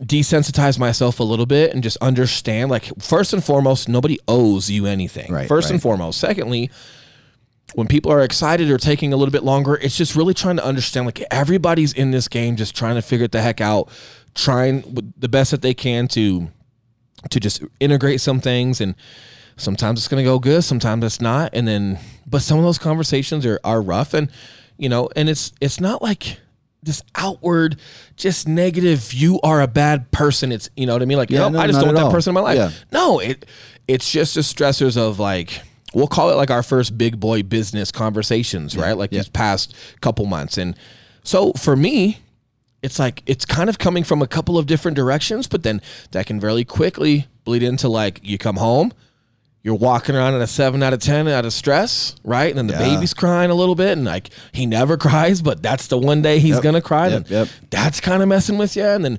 right. desensitize myself a little bit and just understand like first and foremost, nobody owes you anything. Right, first right. and foremost. Secondly, when people are excited or taking a little bit longer, it's just really trying to understand like everybody's in this game just trying to figure it the heck out, trying the best that they can to to just integrate some things and sometimes it's going to go good, sometimes it's not and then but some of those conversations are are rough and you know, and it's it's not like this outward just negative you are a bad person it's you know what i mean like yeah, no, i just don't want that all. person in my life yeah. no it it's just the stressors of like we'll call it like our first big boy business conversations, yeah. right? Like yeah. these past couple months. And so for me, it's like it's kind of coming from a couple of different directions, but then that can very quickly bleed into like you come home, you're walking around in a seven out of ten out of stress, right? And then the yeah. baby's crying a little bit, and like he never cries, but that's the one day he's yep. gonna cry. Yep. And yep. that's kind of messing with you. And then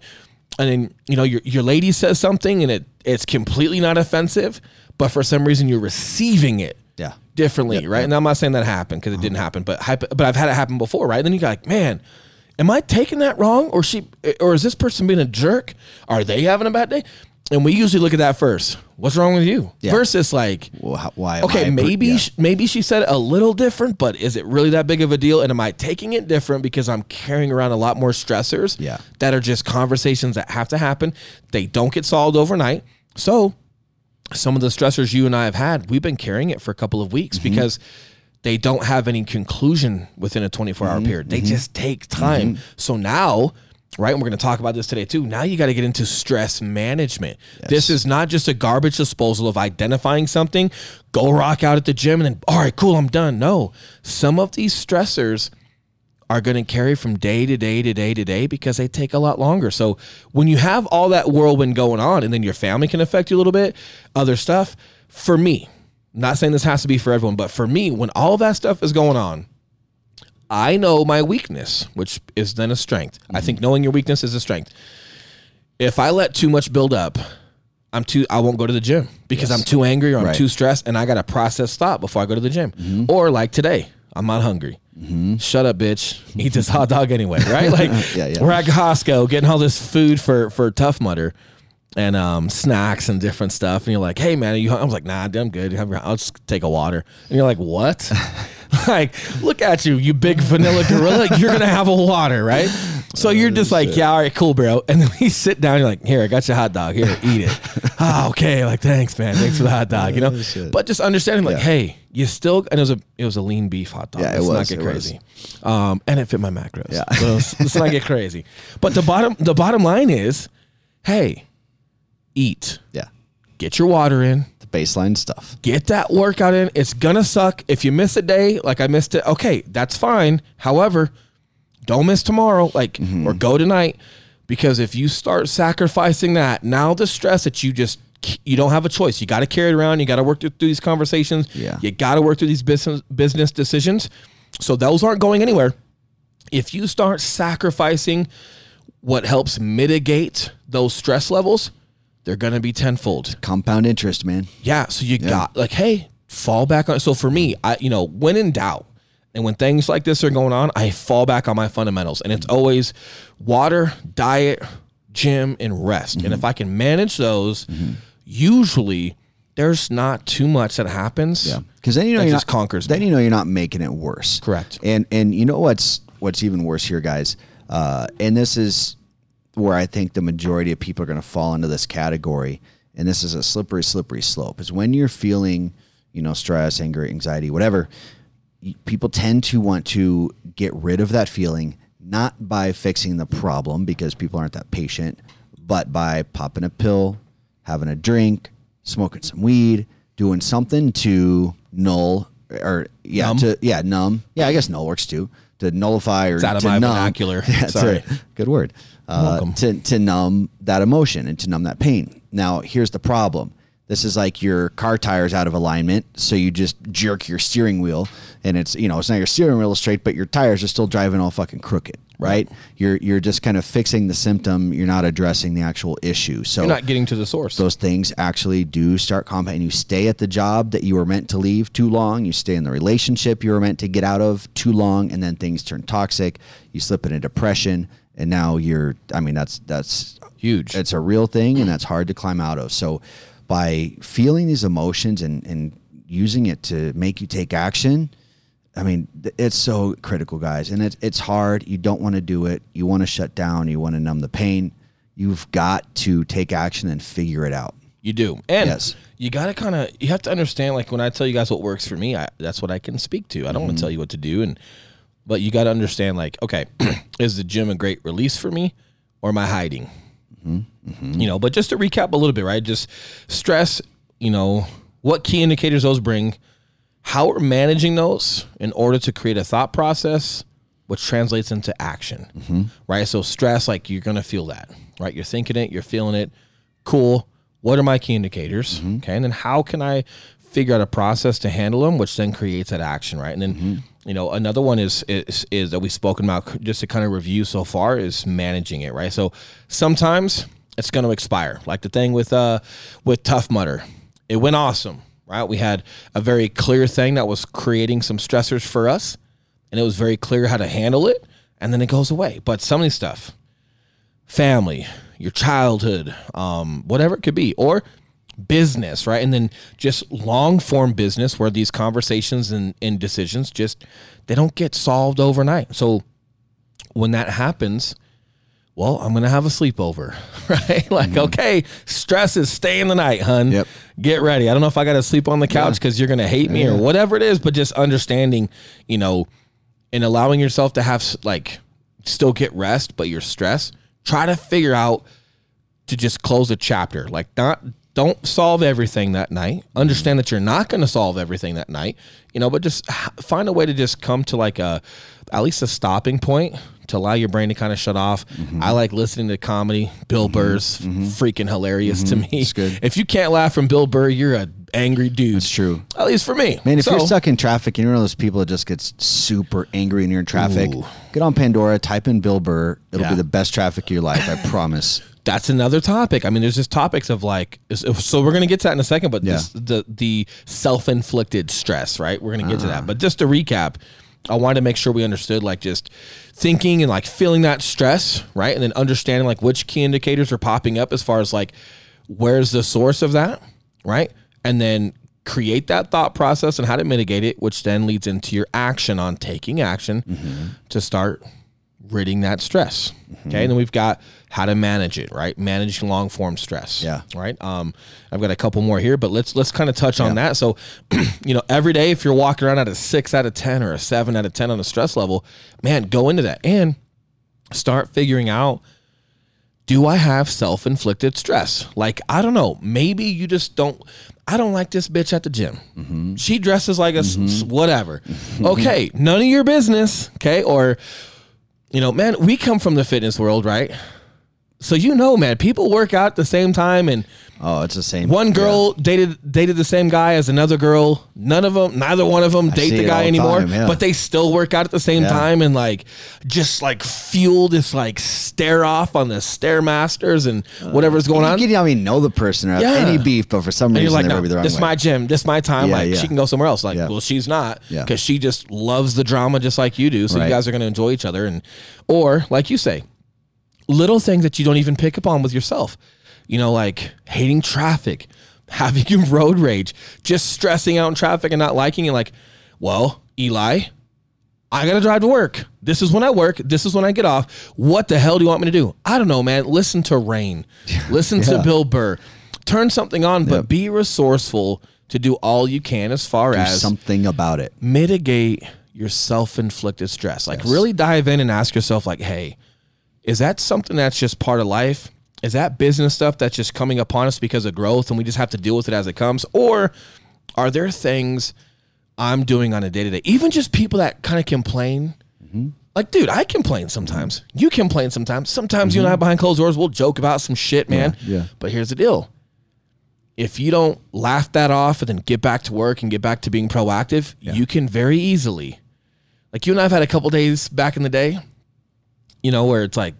and then you know your your lady says something and it it's completely not offensive, but for some reason you're receiving it yeah differently, yep, right? Yep. And I'm not saying that happened because it didn't uh-huh. happen, but but I've had it happen before, right? And then you got like, man, am I taking that wrong, or she, or is this person being a jerk? Are they having a bad day? And we usually look at that first. What's wrong with you? Yeah. Versus like, well, why? Okay, maybe yeah. maybe she said it a little different, but is it really that big of a deal? And am I taking it different because I'm carrying around a lot more stressors? Yeah. that are just conversations that have to happen. They don't get solved overnight. So some of the stressors you and I have had, we've been carrying it for a couple of weeks mm-hmm. because they don't have any conclusion within a 24 hour mm-hmm. period. They mm-hmm. just take time. Mm-hmm. So now right? And we're going to talk about this today too. Now you got to get into stress management. This is not just a garbage disposal of identifying something, go rock out at the gym and then, all right, cool, I'm done. No, some of these stressors are going to carry from day to day to day to day because they take a lot longer. So when you have all that whirlwind going on and then your family can affect you a little bit, other stuff, for me, not saying this has to be for everyone, but for me, when all that stuff is going on, I know my weakness, which is then a strength. I think mm-hmm. knowing your weakness is a strength. If I let too much build up, I'm too I won't go to the gym because I'm too angry or I'm Right. too stressed and I got to process thought before I go to the gym. Mm-hmm. Or like today, I'm not hungry. Shut up, bitch. Eat this hot dog anyway, right? Like Yeah, yeah. we're at Costco getting all this food for for Tough Mudder and um, snacks and different stuff. And you're like, hey, man, are you I was like, nah, I'm good. I'll just take a water. And you're like, what? like, look at you, you big vanilla gorilla. You're going to have a water, right? So you're just like, yeah, all right, cool, bro. And then we sit down. You're like, here, I got your hot dog. Here, eat it. oh, okay. Like, thanks, man. Thanks for the hot dog. You know, but just understanding, like, hey, you still. And it was a it was a lean beef hot dog. Yeah, it Let's was, not get it was. crazy. Um, and it fit my macros. Yeah. So let's, let's not get crazy. But the bottom the bottom line is, hey, eat. Yeah. Get your water in. The baseline stuff. Get that workout in. It's gonna suck if you miss a day, like I missed it. Okay, that's fine. However, don't miss tomorrow, like Mm-hmm. or go tonight, because if you start sacrificing that, now the stress that you just you don't have a choice. You got to carry it around. You got to work through, through these conversations. Yeah. You got to work through these business business decisions. So those aren't going anywhere. If you start sacrificing what helps mitigate those stress levels, they're going to be tenfold. Compound interest, man. Yeah. So you got like, hey, fall back on. So for me, I you know, when in doubt, and when things like this are going on, I fall back on my fundamentals, and it's mm-hmm. always water, diet, gym, and rest. And mm-hmm. if I can manage those, mm-hmm. Usually there's not too much that happens. Yeah, because then you know That you're just not, conquers Then me. you know you're not making it worse. Correct. And and you know what's what's even worse here, guys. Uh, and this is where I think the majority of people are going to fall into this category. And this is a slippery, slippery slope. Is when you're feeling, you know, stress, anger, anxiety, whatever. People tend to want to get rid of that feeling, not by fixing the problem because people aren't that patient, but by popping a pill, having a drink, smoking some weed, doing something to null or yeah, Numb. to yeah, numb. Yeah, I guess null works too. To nullify or It's out of to my numb. vernacular. Yeah, Sorry. good word. Uh, to to numb that emotion and to numb that pain. Now, here's the problem. This is like your car tires out of alignment, so you just jerk your steering wheel, and it's you know it's not your steering wheel is straight, but your tires are still driving all fucking crooked, right? You're you're just kind of fixing the symptom. You're not addressing the actual issue. So You're not getting to the source. those things actually do start compounding. You stay at the job that you were meant to leave too long. You stay in the relationship you were meant to get out of too long, and then things turn toxic. You slip into depression, and now you're. I mean, that's that's Huge. It's a real thing, and that's hard to climb out of. So, by feeling these emotions and and using it to make you take action. I mean, it's so critical, guys, and it's it's hard. You don't want to do it. You want to shut down. You want to numb the pain. You've got to take action and figure it out. You do. And Yes. you got to kind of you have to understand like when I tell you guys what works for me, I, that's what I can speak to. I don't want to mm-hmm. tell you what to do and but you got to understand like okay, is the gym a great release for me or am I hiding? Mm-hmm. Mm-hmm. You know, but just to recap a little bit, right? Just stress, you know, what key indicators those bring, how we're managing those in order to create a thought process which translates into action. Mm-hmm. Right? So stress like you're to feel that, right? You're thinking it, you're feeling it. Cool. What are my key indicators? Mm-hmm. Okay? And then how can I figure out a process to handle them which then creates that action, right? And then mm-hmm. you know, another one is is is that we've spoken about just to kind of review so far is managing it, right? So sometimes it's going to expire. Like the thing with uh with Tough Mudder. It went awesome, right? We had a very clear thing that was creating some stressors for us, and it was very clear how to handle it, and then it goes away. But some of these stuff, family, your childhood, um, whatever it could be, or business, right? And then just long form business where these conversations and, and decisions just they don't get solved overnight. So when that happens, well, I'm gonna have a sleepover, right? Like, mm-hmm. okay, stress is stay in the night, hun. Yep. Get ready. I don't know if I gotta sleep on the couch because you're gonna hate me or whatever it is, but just understanding, you know, and allowing yourself to have like still get rest, but your stress Try to figure out to just close a chapter. Like not don't solve everything that night. Mm-hmm. Understand that you're not going to solve everything that night, you know, but just find a way to just come to like a at least a stopping point to allow your brain to kind of shut off. Mm-hmm. I like listening to comedy. Bill mm-hmm. Burr's mm-hmm. freaking hilarious to mm-hmm. me. If you can't laugh from Bill Burr, you're a angry dude. That's true. At least for me. Man, if so, you're stuck in traffic and you're one of those people that just gets super angry and you're in traffic, ooh. get on Pandora, type in Bill Burr. It'll yeah. be the best traffic of your life. I promise. That's another topic. I mean, there's just topics of like, so we're gonna get to that in a second, but yeah. this, the the self inflicted stress, right? We're gonna get uh. to that. Ah. But just to recap, I wanted to make sure we understood like just thinking and like feeling that stress, right? And then understanding like which key indicators are popping up as far as like where's the source of that, right? And then create that thought process and how to mitigate it, which then leads into your action on taking action mm-hmm. to start ridding that stress. Mm-hmm. Okay. And then we've got how to manage it, right? Managing long form stress. Yeah. Right. Um, I've got a couple more here, but let's let's kind of touch yeah. on that. So, you know, every day if you're walking around at a six out of ten or a seven out of ten on the stress level, man, go into that and start figuring out do I have self inflicted stress? Like, I don't know. Maybe you just don't. I don't like this bitch at the gym. Mm-hmm. She dresses like a mm-hmm. whatever. Okay, none of your business. Okay, or you know, man, we come from the fitness world, right? So you know, man, people work out at the same time, and oh, it's the same. One girl yeah. dated dated the same guy as another girl. None of them, neither one of them, I date the guy anymore. Time, yeah. But they still work out at the same yeah. time, and like just like fuel this like stare off on the stairmasters and uh, whatever's going on. You don't even know the person or have any beef, but for some reason like, no, this is my gym, this is my time. like she can go somewhere else. Like, well, she's not because she just loves the drama just like you do. So right. you guys are going to enjoy each other, and or like you say little things that you don't even pick up on with yourself. You know, like hating traffic, having road rage, just stressing out in traffic and not liking it. Like, well, Eli, I gotta drive to work. This is when I work. This is when I get off. What the hell do you want me to do? I don't know, man. Listen to Rain. Listen yeah. to Bill Burr. Turn something on, but yep. be resourceful to do all you can as far do as something about it. Mitigate your self-inflicted stress. Like yes. really dive in and ask yourself, like, hey, is that something that's just part of life? Is that business stuff that's just coming upon us because of growth and we just have to deal with it as it comes? Or are there things I'm doing on a day to day? Even just people that kind of complain. Mm-hmm. Like, dude, I complain sometimes. You complain sometimes. Sometimes mm-hmm. you and I mm-hmm. behind closed doors, we'll joke about some shit, man. Yeah, yeah. But here's the deal if you don't laugh that off and then get back to work and get back to being proactive, yeah. you can very easily. Like you and I've had a couple days back in the day you know, where it's like,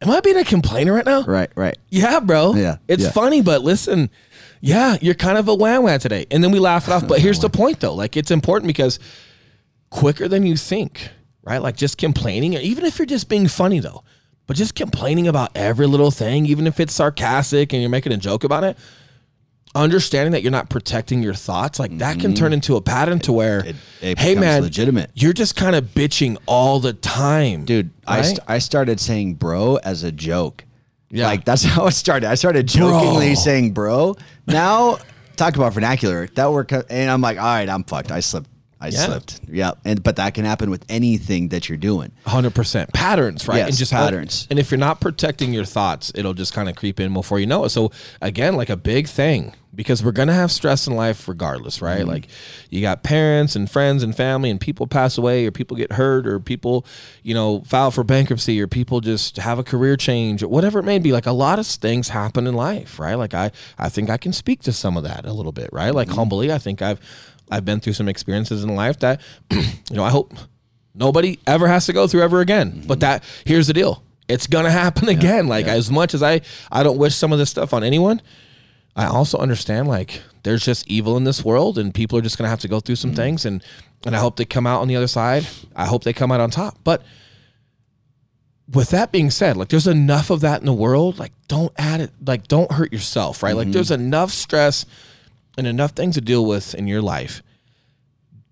am I being a complainer right now? Right, right. Yeah, bro. Yeah. It's yeah. funny, but listen, yeah, you're kind of a wham wham today. And then we laugh it off. But here's the point though. Like it's important because quicker than you think, right? Like just complaining, even if you're just being funny though, but just complaining about every little thing, even if it's sarcastic and you're making a joke about it, understanding that you're not protecting your thoughts, like that can turn mm-hmm. into a pattern to where, it, it hey man, legitimate. You're just kind of bitching all the time, dude. I st- I started saying bro as a joke. Yeah, like that's how it started. I started jokingly bro. saying bro. Now talk about vernacular. That work, and I'm like, all right, I'm fucked. I slipped I yeah. slipped. Yeah, and but that can happen with anything that you're doing. Hundred percent patterns, right? Yes, and just patterns. And if you're not protecting your thoughts, it'll just kind of creep in before you know it. So again, like a big thing because we're gonna have stress in life regardless, right? Mm-hmm. Like you got parents and friends and family, and people pass away, or people get hurt, or people, you know, file for bankruptcy, or people just have a career change, or whatever it may be. Like a lot of things happen in life, right? Like I, I think I can speak to some of that a little bit, right? Like mm-hmm. humbly, I think I've I've been through some experiences in life that, you know, I hope nobody ever has to go through ever again. Mm-hmm. But that here's the deal. It's gonna happen again. like yeah. as much as I I don't wish some of this stuff on anyone, I also understand like there's just evil in this world and people are just gonna have to go through some mm-hmm. things and and I hope they come out on the other side. I hope they come out on top. But with that being said, like there's enough of that in the world. Like don't add it. Like don't hurt yourself, right? Mm-hmm. Like there's enough stress and enough things to deal with in your life,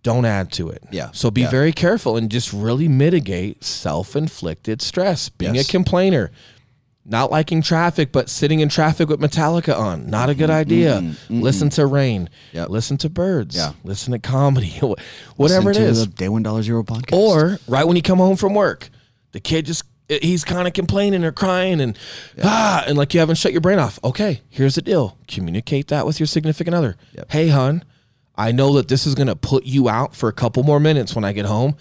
don't add to it. Yeah. So be yeah. very careful and just really mitigate self inflicted stress. Being yes. a complainer, not liking traffic, but sitting in traffic with Metallica on, not a good mm-hmm. idea. Mm-hmm. Listen to rain. Yep. Listen to birds. Yeah. Listen to comedy. Whatever Listen it is. Day one dollar zero podcast. Or right when you come home from work, the kid just he's kind of complaining or crying and ah, and like you haven't shut your brain off. Okay, here's the deal: communicate that with your significant other. Yep. Hey, hon, I know that this is gonna put you out for a couple more minutes when I get home.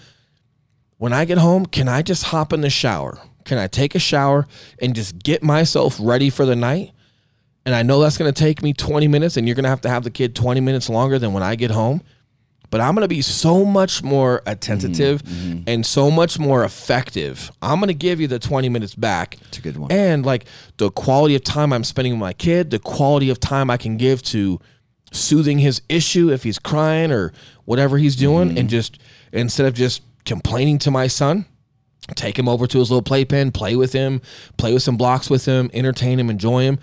When I get home, can I just hop in the shower? Can I take a shower and just get myself ready for the night? And I know that's going to take me 20 minutes, and you're going to have to have the kid 20 minutes longer than when I get home. But I'm going to be so much more attentive mm-hmm. Mm-hmm. and so much more effective. I'm going to give you the 20 minutes back. It's a good one. And like the quality of time I'm spending with my kid, the quality of time I can give to soothing his issue if he's crying or whatever he's doing, and mm-hmm. just instead of just complaining to my son, take him over to his little playpen, play with him, play with some blocks with him, entertain him, enjoy him.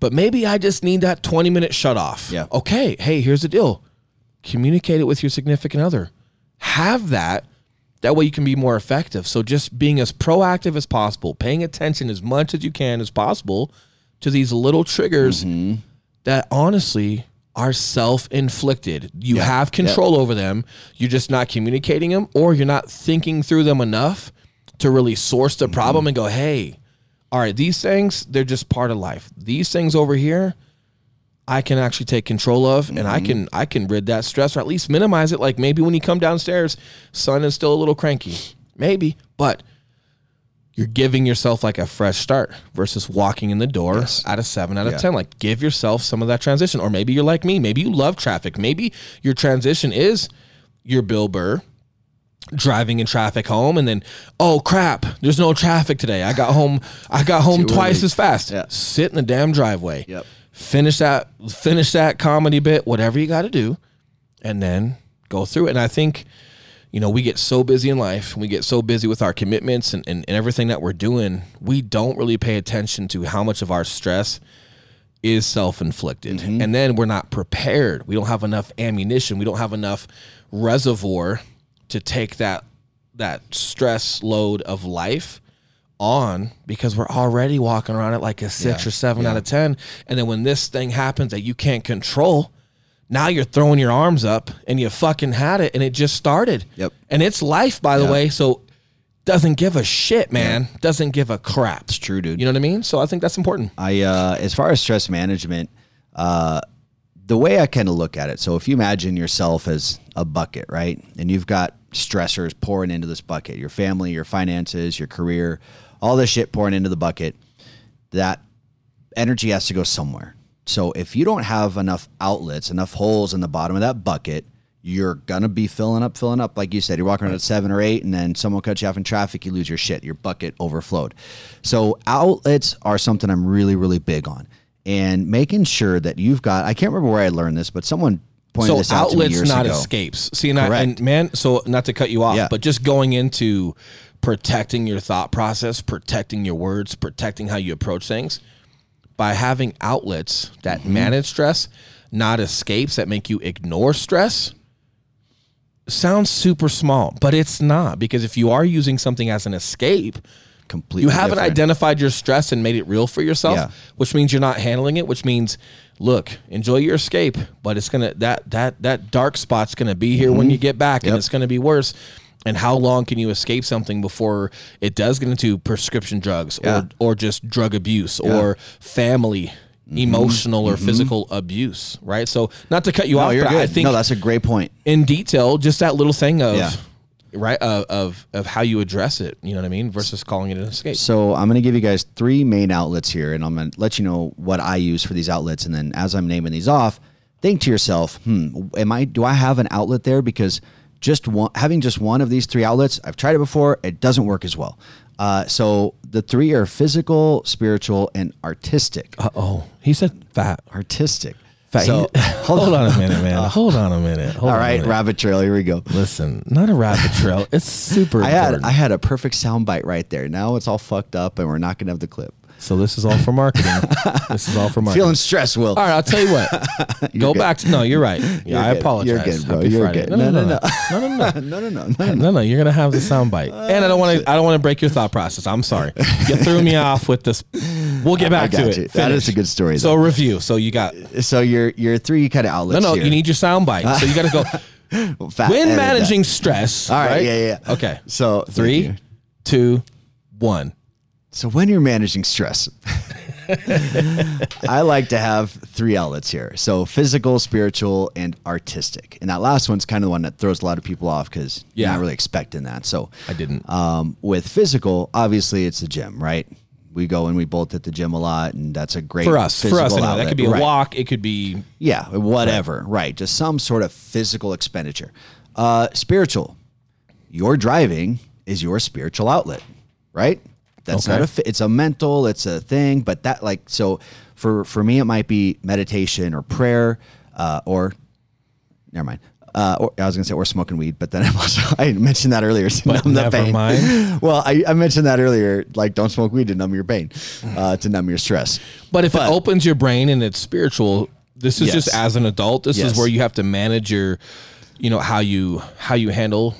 But maybe I just need that 20 minute shut off. Yeah. Okay. Hey, here's the deal. Communicate it with your significant other. Have that. That way you can be more effective. So just being as proactive as possible, paying attention as much as you can as possible to these little triggers mm-hmm. that honestly are self-inflicted. You Yeah. have control over them. You're just not communicating them or you're not thinking through them enough to really source the problem mm-hmm. and go, "Hey, all right, these things, they're just part of life. These things over here, I can actually take control of and I mm-hmm. can I can rid that stress or at least minimize it. Like maybe when you come downstairs, son is still a little cranky. Maybe, but you're giving yourself like a fresh start versus walking in the door Yes. at a seven out of Yeah. 10. Like give yourself some of that transition. Or maybe you're like me. Maybe you love traffic. Maybe your transition is your Bill Burr driving in traffic home and then, oh crap, there's no traffic today. I got home, I got home twice early. as fast. Yeah. Sit in the damn driveway. Yep. Finish that, finish that comedy bit, whatever you got to do, and then go through it. And I think, you know, we get so busy in life, we get so busy with our commitments and, and, and everything that we're doing, we don't really pay attention to how much of our stress is self inflicted. Mm-hmm. And then we're not prepared. We don't have enough ammunition. We don't have enough reservoir to take that that stress load of life on because we're already walking around at like a six Yeah, or seven yeah. out of ten. And then when this thing happens that you can't control, now you're throwing your arms up and you fucking had it and it just started. Yep. And it's life, by the Yeah. way. So doesn't give a shit, man. Doesn't give a crap. It's true, dude. You know what I mean? So I think that's important. I uh, as far as stress management, uh, the way I kind of look at it. So if you imagine yourself as a bucket, right, and you've got stressors pouring into this bucket, your family, your finances, your career, all this shit pouring into the bucket, that energy has to go somewhere. So if you don't have enough outlets, enough holes in the bottom of that bucket, you're gonna be filling up, filling up. Like you said, you're walking around at seven or eight, and then someone cuts you off in traffic, you lose your shit. Your bucket overflowed. So outlets are something I'm really, really big on, and making sure that you've got. I can't remember where I learned this, but someone pointed so this out to me outlets years not ago. escapes see and, I, Correct. and man so not to cut you off Yeah. but just going into protecting your thought process protecting your words protecting how you approach things by having outlets that Mm-hmm. manage stress not escapes that make you ignore stress sounds super small but it's not because if you are using something as an escape Completely, you haven't different. identified your stress and made it real for yourself Yeah. which means you're not handling it which means look enjoy your escape but it's gonna that that that dark spot's gonna be here when you get back and Mm-hmm. It's gonna be worse and how long can you escape something before it does get into prescription drugs Yeah. or or just drug abuse or family Mm-hmm. emotional or physical abuse right so not to cut you No, off but good. i think no, that's a great point. in detail just that little thing of Yeah. Right of, of of how you address it you know what i mean versus calling it an escape So I'm going to give you guys three main outlets here, and I'm going to let you know what I use for these outlets. And then as I'm naming these off, think to yourself, hmm, am I? Do I have an outlet there? Because just one, having just one of these three outlets, I've tried it before, it doesn't work as well. Uh, so the three are physical, spiritual, and artistic. Uh-oh. He said fat. Artistic. Fat. So He- hold on a minute, man. Uh, hold on a minute. Hold all a minute. rabbit trail. Here we go. Listen, not a rabbit trail. It's super I had. I had a perfect soundbite right there. Now it's all fucked up, and we're not going to have the clip. So this is all for marketing. this is all for marketing. Feeling stressed, Will. all right, I'll tell you what. Go good. back to no. You're right. Yeah, You're I good. apologize. You're good, bro. Happy You're Friday. good. No, no, No, no, no, no, no, no. no, no, no, no. No, no, you're gonna have the soundbite, and I don't want to. I don't want to break your thought process. I'm sorry. You threw me off with this. We'll get back to got it. you. That is a good story, So review. So you got So your your three kind of outlets. no. here. You need your soundbite. So you got to go. Fat when edit that. managing stress. All right, yeah, yeah, yeah. Okay. So Three, you. two, One. So when you're managing stress, I like to have three outlets here. So physical, spiritual, and artistic. And that last one's kind of the one that throws a lot of people off because you're not really expecting that. So I didn't. um, with physical, obviously it's the gym, right? We go and we both hit the gym a lot, and that's a great For us, for us, that could be a Right. walk. It could be Yeah, whatever. Right. Just some sort of physical expenditure. Uh, spiritual. Your driving is your spiritual outlet, right? That's Okay. not a. It's a mental. It's a thing. But that like so for for me it might be meditation or prayer uh, or never mind. Uh, or, I was gonna say or smoking weed, but then I also I mentioned that earlier. To But numb the pain. mind. Well, I, I mentioned that earlier. Like, don't smoke weed to numb your pain, uh, to numb your stress. But if But- it opens your brain and it's spiritual, this is Yes. just as an adult. This Yes. is where you have to manage your, you know, how you how you handle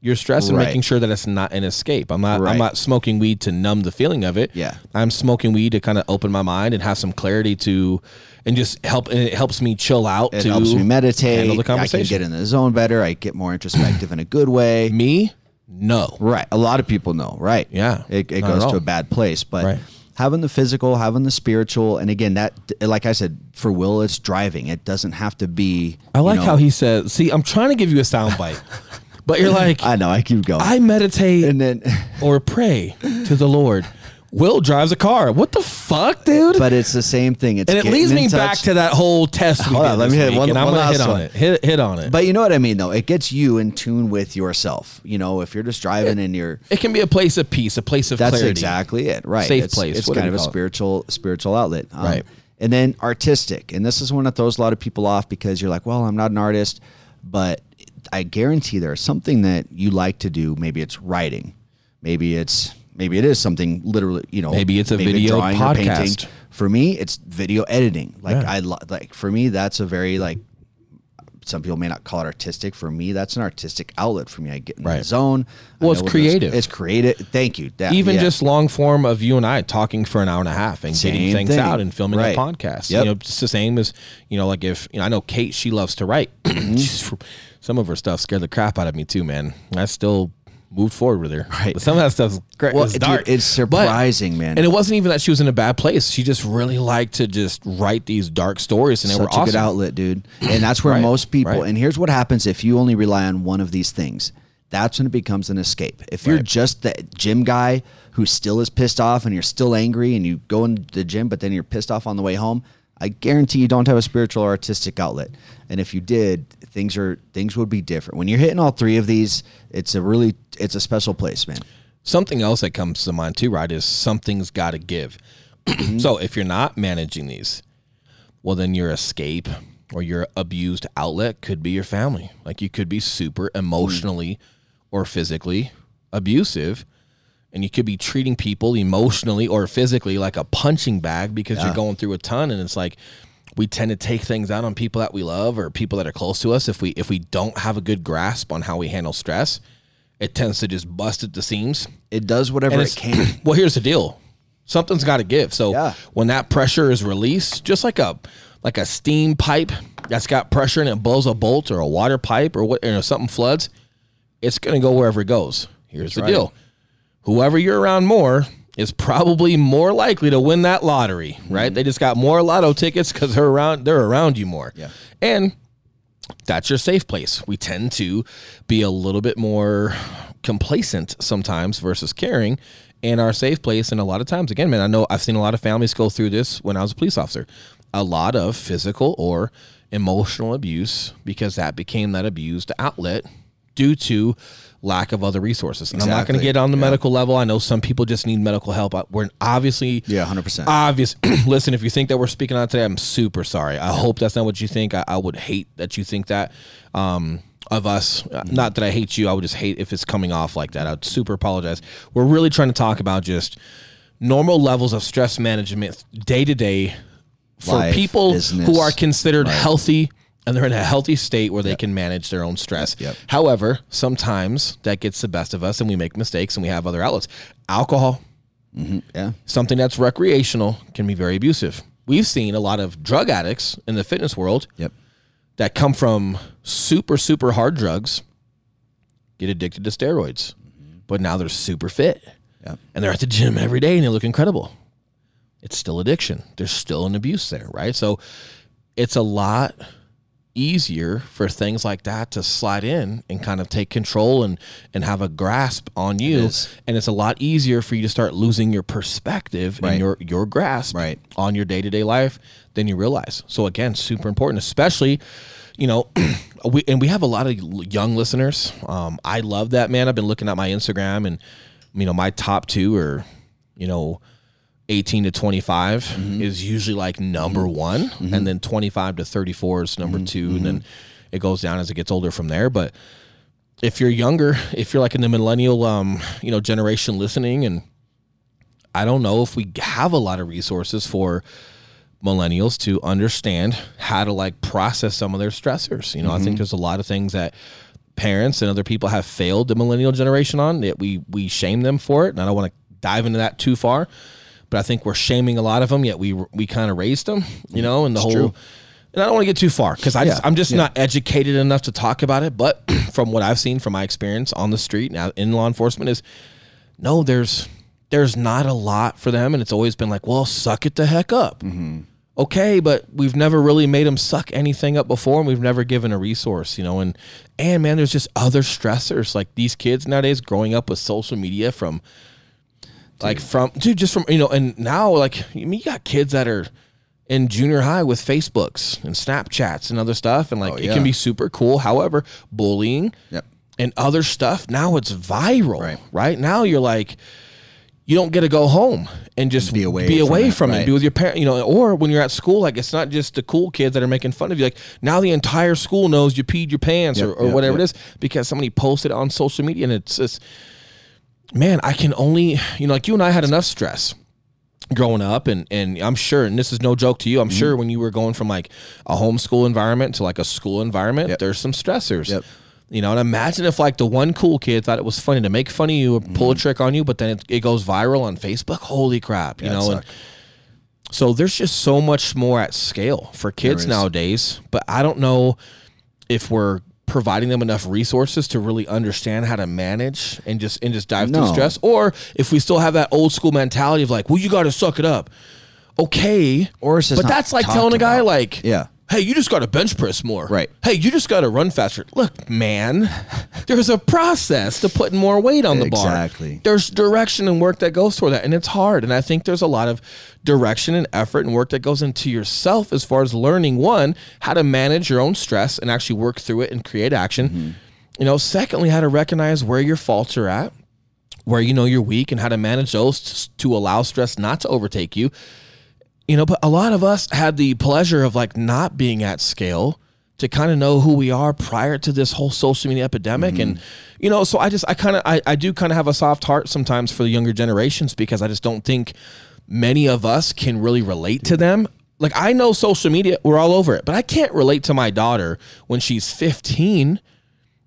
your stress and Right. making sure that it's not an escape. I'm not Right. I'm not smoking weed to numb the feeling of it. Yeah. I'm smoking weed to kind of open my mind and have some clarity to and just help and it helps me chill out It to helps me meditate. handle the conversation. I can get in the zone better. I get more introspective in a good way. me? No. Right. A lot of people know. Right. Yeah, It, it goes to a bad place. But Right. having the physical, having the spiritual, and again, that, like I said, for Will, it's driving. It doesn't have to be. I like you know- how he says, see, I'm trying to give you a soundbite. but you're like I know. I keep going. I meditate and then, or pray to the Lord. Will drives a car. What the fuck, dude? but it's the same thing. It's and it leads me back to that whole test Hold did on, let me hit one- and I'm one gonna hit on one. it. Hit, hit on it. But you know what I mean, though. It gets you in tune with yourself. You know, if you're just driving and you're it can be a place of peace, a place of That's clarity. exactly it. Right. Safe it's, place, It's whatever kind of a call it. spiritual spiritual outlet. Um, Right. And then artistic. And this is one that throws a lot of people off because you're like, well, I'm not an artist, but I guarantee there's something that you like to do. Maybe it's writing. Maybe it's maybe it is something literally, you know, Maybe it's a video or podcast. For me, it's video editing. Like Yeah. I lo- like for me that's a very like some people may not call it artistic. For me, that's an artistic outlet for me. I get in the zone. Well, it's know what those- creative. It's creative. Thank you. That- Even yeah. just long form of you and I talking for an hour and a half and getting things thing. out and filming Right. a podcast. Yep. You know, it's the same as you know, like if you know, I know Kate, she loves to write. Mm-hmm. She's- some of her stuff scared the crap out of me too, man. I still moved forward with her. Right. But some of that stuff's great. Well, it's dude, dark. it's But- surprising, man. And it wasn't even that she was in a bad place. She just really liked to just write these dark stories, and they Such were a awesome. good outlet, dude. And that's where Right, most people. right. And here's what happens if you only rely on one of these things. That's when it becomes an escape. If you're Right. just the gym guy who still is pissed off and you're still angry and you go into the gym, but then you're pissed off on the way home, I guarantee you don't have a spiritual or artistic outlet. And if you did, things are things would be different. When you're hitting all three of these, it's a really it's a special place, man. Something else that comes to mind too, right, is something's got to give. Mm-hmm. so if you're not managing these, well, then your escape or your abused outlet could be your family. Like you could be super mm. emotionally or physically abusive, and you could be treating people emotionally or physically like a punching bag because you're going through a ton. And it's like we tend to take things out on people that we love or people that are close to us if we if we don't have a good grasp on how we handle stress. It tends to just bust at the seams. It does whatever it can. well, here's the deal. Something's got to give. So Yeah. when that pressure is released, just like a like a steam pipe that's got pressure and it blows a bolt or a water pipe or what, you know, something floods, it's going to go wherever it goes. Here's the right. deal. Whoever you're around more is probably more likely to win that lottery, right? Mm-hmm. They just got more lotto tickets because they're around they're around you more. Yeah. And that's your safe place. We tend to be a little bit more complacent sometimes versus caring in our safe place. And a lot of times, again, man, I know I've seen a lot of families go through this when I was a police officer. A lot of physical or emotional abuse because that became that abused outlet due to lack of other resources. And I'm not going to get on the medical level. I know some people just need medical help. We're obviously Yeah, 100%. obvious. Listen, if you think that we're speaking on today, I'm super sorry. I hope that's not what you think. I, I would hate that you think that um, of us. Uh, Not that I hate you. I would just hate if it's coming off like that. I'd super apologize. We're really trying to talk about just normal levels of stress management day to day for Life, people business. who are considered healthy and they're in a healthy state where they can manage their own stress. Yep. However, sometimes that gets the best of us and we make mistakes and we have other outlets. Alcohol, mm-hmm. yeah. something that's recreational can be very abusive. We've seen a lot of drug addicts in the fitness world Yep. that come from super, super hard drugs get addicted to steroids, mm-hmm. but now they're super fit. Yep. and they're at the gym every day and they look incredible. It's still addiction. There's still an abuse there, right? So it's a lot easier for things like that to slide in and kind of take control and and have a grasp on you is. and it's a lot easier for you to start losing your perspective Right. and your your grasp Right. on your day-to-day life than you realize so again super important especially you know we and we have a lot of young listeners um i love that man i've been looking at my instagram and you know my top two are you know 18 to 25 Mm-hmm. is usually like number one and then 25 to 34 is Mm-hmm. number 2 and then it goes down as it gets older from there but if you're younger if you're like in the millennial um you know generation listening and i don't know if we have a lot of resources for millennials to understand how to like process some of their stressors you know i think there's a lot of things that parents and other people have failed the millennial generation on that we we shame them for it and i don't want to dive into that too far but i think we're shaming a lot of them yet we we kind of raised them you know and the whole true. and I don't want to get too far because I just, Yeah, I'm just yeah. not educated enough to talk about it. But from what I've seen from my experience on the street now in law enforcement is no, there's there's not a lot for them, and it's always been like, well, suck it the heck up. Mm-hmm. Okay, but we've never really made them suck anything up before, and we've never given a resource, you know. And and man, there's just other stressors like these kids nowadays growing up with social media from like from dude just from you know and now like I mean, you got kids that are in junior high with facebooks and snapchats and other stuff and like Oh, it can be super cool however bullying Yep. and other stuff now it's viral Right. right, now you're like you don't get to go home and just Be away be from away it, from it, right. be with your parent you know or when you're at school like it's not just the cool kids that are making fun of you like now the entire school knows you peed your pants or, Yep, or yep, whatever it is because somebody posted it on social media and it's just man, I can only, you know, like you and I had enough stress growing up and and I'm sure and this is no joke to you I'm Mm-hmm. sure when you were going from like a homeschool environment to like a school environment Yep. there's some stressors Yep. you know and imagine if like the one cool kid thought it was funny to make fun of you or pull a trick on you but then it, it goes viral on Facebook holy crap you Mm-hmm. Yeah, know and so there's just so much more at scale for kids nowadays but I don't know if we're providing them enough resources to really understand how to manage and just and just dive through stress or if we still have that old school mentality of like well you got to suck it up okay Or it's just but that's like telling a guy about. like Yeah. Hey you just got to bench press more Right. hey you just got to run faster look man there's a process to putting more weight on the bar Exactly. there's direction and work that goes toward that and it's hard and i think there's a lot of direction and effort and work that goes into yourself as far as learning one how to manage your own stress and actually work through it and create action Mm-hmm. you know secondly how to recognize where your faults are at where you know you're weak and how to manage those to allow stress not to overtake you you know but a lot of us had the pleasure of like not being at scale to kind of know who we are prior to this whole social media epidemic. Mm-hmm. And you know so i just i kind of I, I do kind of have a soft heart sometimes for the younger generations because i just don't think many of us can really relate to them. Like i know social media we're all over it but i can't relate to my daughter when she's 15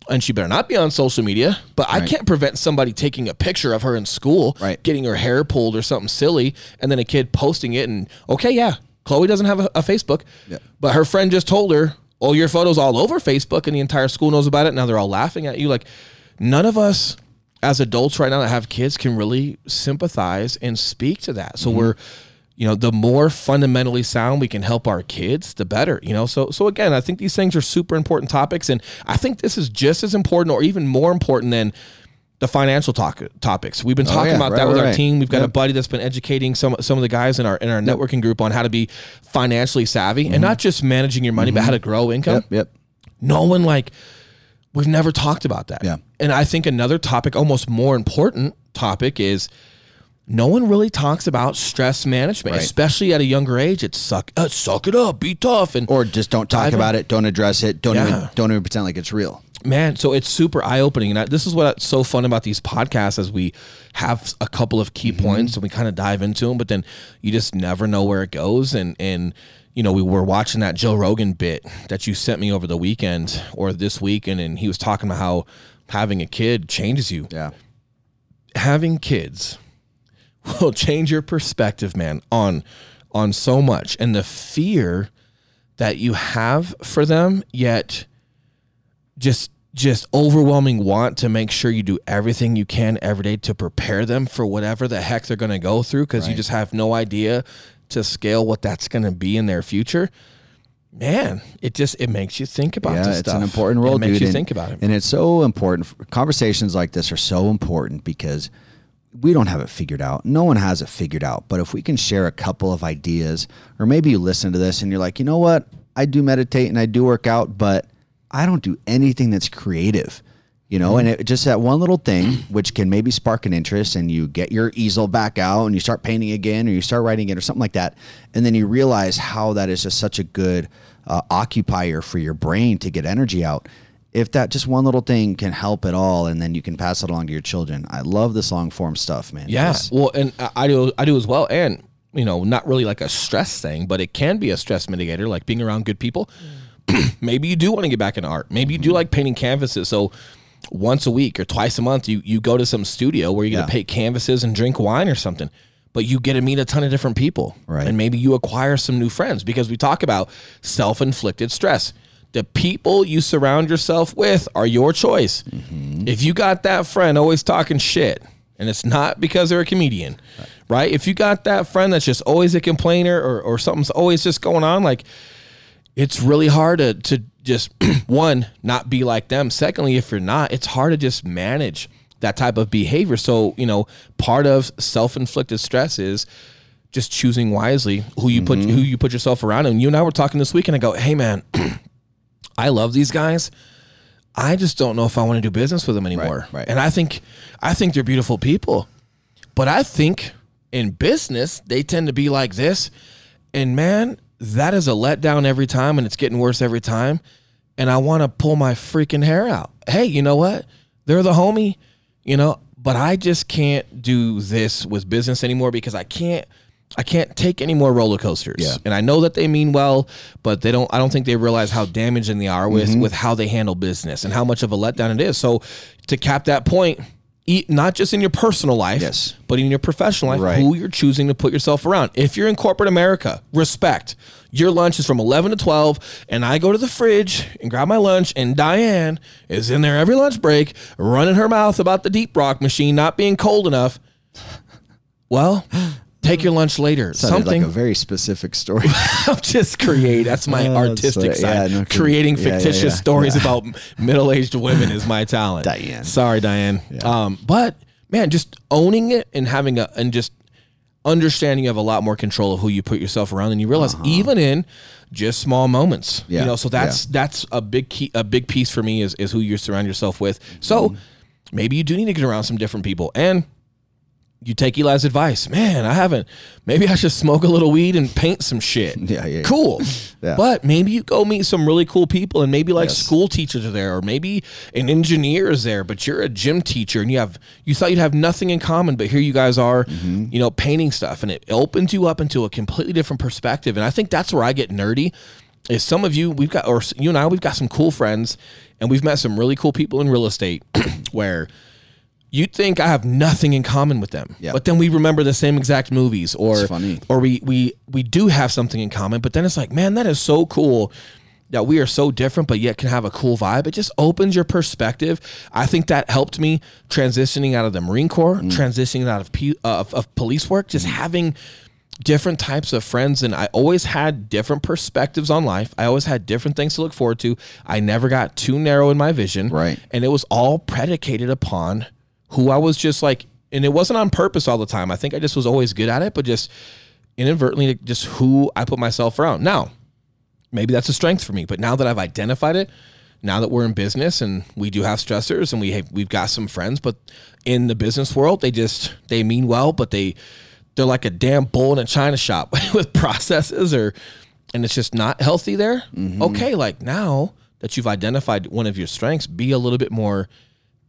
and she better not be on social media. But I can't prevent somebody taking a picture of her in school, Right. getting her hair pulled or something silly, and then a kid posting it. And okay, yeah, Chloe doesn't have a, a Facebook, Yeah. but her friend just told her, "Oh, your photos all over Facebook, and the entire school knows about it." Now they're all laughing at you. Like none of us as adults right now that have kids can really sympathize and speak to that. So Mm-hmm. we're you know the more fundamentally sound we can help our kids the better you know so so again i think these things are super important topics and i think this is just as important or even more important than the financial talk, topics we've been talking Oh, yeah. about Right, that with right, our right. team we've got a buddy that's been educating some some of the guys in our in our networking group on how to be financially savvy and not just managing your money but how to grow income Mm-hmm. Yep. Yep. no one like we've never talked about that Yeah. and i think another topic almost more important topic is no one really talks about stress management Right. especially at a younger age it's suck uh, suck it up be tough and Or just don't talk in. about it. Don't address it. Don't even don't even pretend like it's real. man so it's super eye-opening and I, this is what's so fun about these podcasts as we have a couple of key points and we kind of dive into them but then you just never know where it goes and and you know we were watching that joe rogan bit that you sent me over the weekend or this weekend and he was talking about how having a kid changes you Yeah. having kids will change your perspective man on on so much and the fear that you have for them yet just just overwhelming want to make sure you do everything you can every day to prepare them for whatever the heck they're going to go through because you just have no idea to scale what that's going to be in their future man it just it makes you think about yeah, this it's stuff an important role, it makes dude. you and- think about it and it's so important. Conversations like this are so important because we don't have it figured out. No one has it figured out. But if we can share a couple of ideas, or maybe you listen to this and you're like, you know what, I do meditate and I do work out, but I don't do anything that's creative. You know, and it just that one little thing, which can maybe spark an interest, and you get your easel back out and you start painting again, or you start writing it, or something like that, and then you realize how that is just such a good uh, occupier for your brain to get energy out. If that just one little thing can help at all, and then you can pass it along to your children. I love this long form stuff, man. Yeah. This- Well, and I- do I do as well and you know, not really like a stress thing, but it can be a stress mitigator like being around good people. Maybe you do want to get back into art. Maybe you do mm-hmm. like painting canvases. So once a week or twice a month you you go to some studio where you're Yeah. to paint canvases and drink wine or something. But you get to meet a ton of different people. Right. And maybe you acquire some new friends because we talk about self-inflicted stress. The people you surround yourself with are your choice. Mm-hmm. If you got that friend always talking shit, and it's not because they're a comedian, right? If you got that friend that's just always a complainer or, or something's always just going on, like it's really hard to, to just one, not be like them. Secondly, if you're not, it's hard to just manage that type of behavior. So, you know, part of self-inflicted stress is just choosing wisely who you put mm-hmm. who you put yourself around. And you and I were talking this week and I go, hey man, I love these guys. I just don't know if I want to do business with them anymore. right. right. And I think I think they're beautiful people. But I think in business they tend to be like this. And man, that is a letdown every time and it's getting worse every time. And I want to pull my freaking hair out. Hey, you know what? They're the homie, you know, but I just can't do this with business anymore because I can't I can't take any more roller coasters. Yeah. And I know that they mean well, but they don't I don't think they realize how damaging they are with Mm-hmm. with how they handle business and how much of a letdown it is. So to cap that point, eat not just in your personal life, Yes. but in your professional life, Right. who you're choosing to put yourself around. If you're in corporate America, respect. Your lunch is from 11 to 12, and I go to the fridge and grab my lunch, and Diane is in there every lunch break running her mouth about the deep rock machine not being cold enough. Well, take your lunch later. Sounded Something like a very specific story. I'll just create. That's my Oh, artistic yeah, side. no kidding. Creating Yeah, yeah, fictitious yeah. stories about middle-aged women is my talent. Diane. Sorry, Diane. Um, but man, just owning it and having a and just understanding you have a lot more control of who you put yourself around, and you realize even in just small moments. Uh-huh. Yeah, You know, so that's that's a big key. A big piece for me is is who you surround yourself with. So Mm-hmm. maybe you do need to get around some different people and you take Eli's advice. Man, I haven't. Maybe I should smoke a little weed and paint some shit. Yeah, yeah. Cool. Yeah. But maybe you go meet some really cool people and maybe like Yes. school teachers are there or maybe an engineer is there, but you're a gym teacher and you have you thought you'd have nothing in common, but here you guys are, Mm-hmm. you know, painting stuff and it opens you up into a completely different perspective. And I think that's where I get nerdy. Is some of you we've got or you and I we've got some cool friends and we've met some really cool people in real estate where you'd think I have nothing in common with them. Yeah. But then we remember the same exact movies or or we we we do have something in common, but then it's like, man, that is so cool that we are so different but yet can have a cool vibe. It just opens your perspective. I think that helped me transitioning out of the Marine Corps, Mm. transitioning out of, P, uh, of of police work, just having different types of friends and I always had different perspectives on life. I always had different things to look forward to. I never got too narrow in my vision. Right. And it was all predicated upon who I was just like and it wasn't on purpose all the time. I think I just was always good at it, but just inadvertently just who I put myself around. Now, maybe that's a strength for me, but now that I've identified it, now that we're in business and we do have stressors and we have, we've got some friends, but in the business world, they just they mean well, but they they're like a damn bull in a china shop with processes or and it's just not healthy there. Mm-hmm. Okay, like now that you've identified one of your strengths, be a little bit more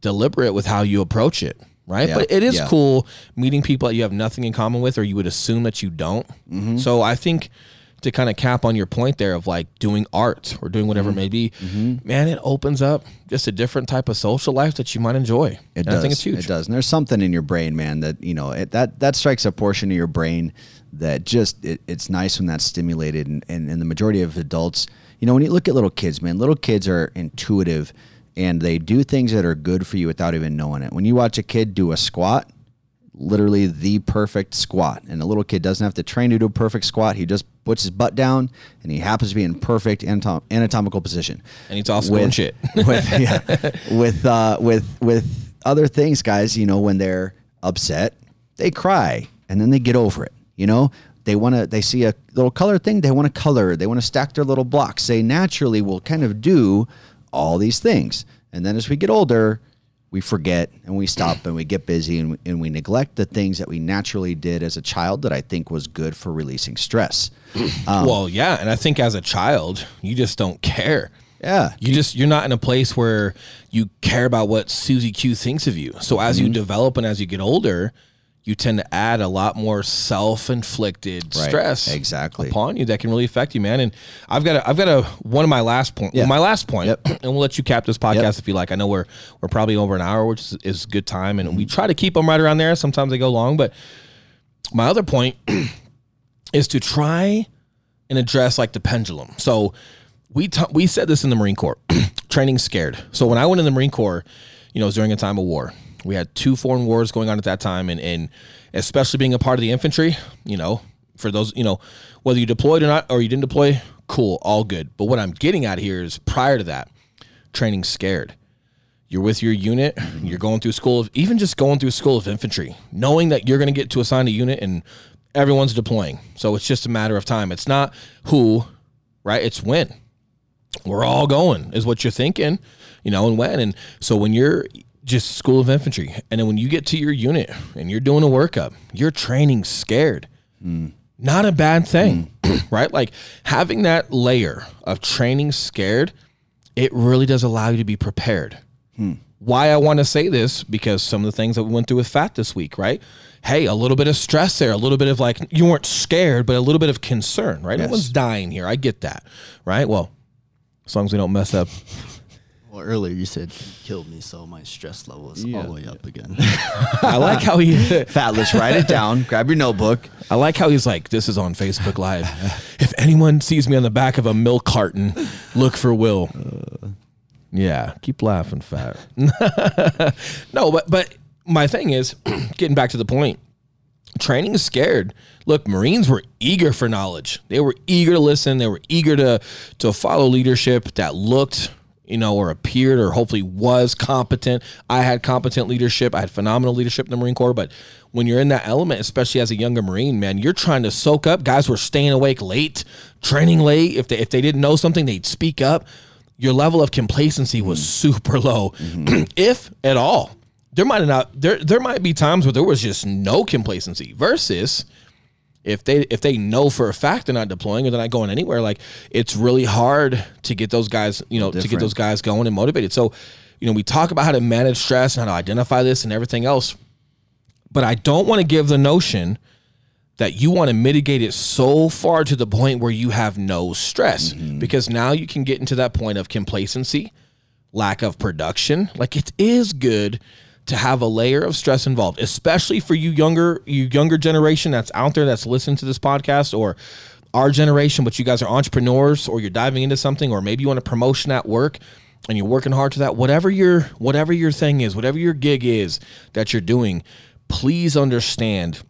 deliberate with how you approach it. Right. Yeah, But it is yeah. cool meeting people that you have nothing in common with, or you would assume that you don't. Mm-hmm. So I think to kind of cap on your point there of like doing art or doing whatever Mm-hmm. it may be, man, it opens up just a different type of social life that you might enjoy. It and does. I think it's huge. It does. And there's something in your brain, man, that you know it, that that strikes a portion of your brain that just it, it's nice when that's stimulated. And, and and the majority of adults, you know, when you look at little kids, man, little kids are intuitive and they do things that are good for you without even knowing it. When you watch a kid do a squat, literally the perfect squat, and a little kid doesn't have to train to do a perfect squat. He just puts his butt down, and he happens to be in perfect anatom- anatomical position. And he's also doing shit. with yeah, with uh, with with other things, guys. You know, when they're upset, they cry, and then they get over it. You know, they want to they see a little color thing they want to color they want to stack their little blocks they naturally will kind of do all these things and then as we get older we forget and we stop and we get busy and, and we neglect the things that we naturally did as a child that i think was good for releasing stress um, well yeah and i think as a child you just don't care yeah. You just you're not in a place where you care about what Susie Q thinks of you. So as mm-hmm. you develop and as you get older, you tend to add a lot more self-inflicted right. stress exactly upon you that can really affect you, man. And I've got a, I've got a one of my last point, yeah. well, my last point, yep. and we'll let you cap this podcast yep. if you like. I know we're we're probably over an hour, which is, is good time, and mm-hmm. we try to keep them right around there. Sometimes they go long, but my other point is to try and address like the pendulum. So we t- we said this in the Marine Corps, training scared. So when I went in the Marine Corps, you know, it was during a time of war we had two foreign wars going on at that time, and, and especially being a part of the infantry, you know, for those, you know, whether you deployed or not, or you didn't deploy, cool, all good. But what I'm getting at here is prior to that, training scared. You're with your unit, you're going through school of, even just going through school of infantry, knowing that you're going to get to assign a unit and everyone's deploying. So it's just a matter of time. It's not who, right? It's when. We're all going, is what you're thinking, you know, and when. And so when you're just School of Infantry. And then when you get to your unit and you're doing a workup, you're training scared. Mm. Not a bad thing, mm. right? Like having that layer of training scared, it really does allow you to be prepared. Mm. Why I want to say this because some of the things that we went through with fat this week, right? Hey, a little bit of stress there, a little bit of like you weren't scared, but a little bit of concern, right? Yes. No one's dying here. I get that, right? Well, as long as we don't mess up well, earlier you said you killed me, so my stress level is all the way up again. I like how he fat. Let's write it down. Grab your notebook. I like how he's like, "This is on Facebook Live. if anyone sees me on the back of a milk carton, look for Will." Uh, yeah, keep laughing, fat. no, but but my thing is, getting back to the point, training is scared. Look, Marines were eager for knowledge. They were eager to listen. They were eager to to follow leadership that looked you know, or appeared or hopefully was competent. I had competent leadership. I had phenomenal leadership in the Marine Corps. But when you're in that element, especially as a younger Marine, man, you're trying to soak up. Guys were staying awake late, training late. If they if they didn't know something, they'd speak up. Your level of complacency was mm-hmm. super low, mm-hmm. if at all. There might not there there might be times where there was just no complacency versus if they if they know for a fact they're not deploying or they're not going anywhere, like it's really hard to get those guys, you know, Different. to get those guys going and motivated. So, you know, we talk about how to manage stress and how to identify this and everything else, but I don't want to give the notion that you want to mitigate it so far to the point where you have no stress mm-hmm. because now you can get into that point of complacency, lack of production. Like it is good to have a layer of stress involved, especially for you younger you younger generation that's out there that's listening to this podcast or our generation, but you guys are entrepreneurs or you're diving into something or maybe you want a promotion at work and you're working hard to that. Whatever your whatever your thing is, whatever your gig is that you're doing, please understand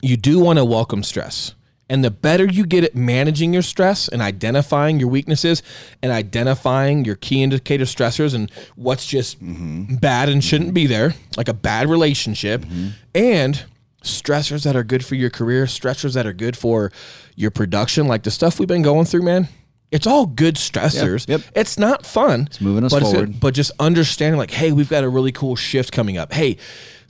you do want to welcome stress. And the better you get at managing your stress and identifying your weaknesses and identifying your key indicator stressors and what's just mm-hmm. bad and shouldn't be there, like a bad relationship, mm-hmm. and stressors that are good for your career, stressors that are good for your production, like the stuff we've been going through, man. It's all good stressors. Yep, yep. It's not fun. It's moving us but forward. but just understanding, like, hey, we've got a really cool shift coming up. Hey,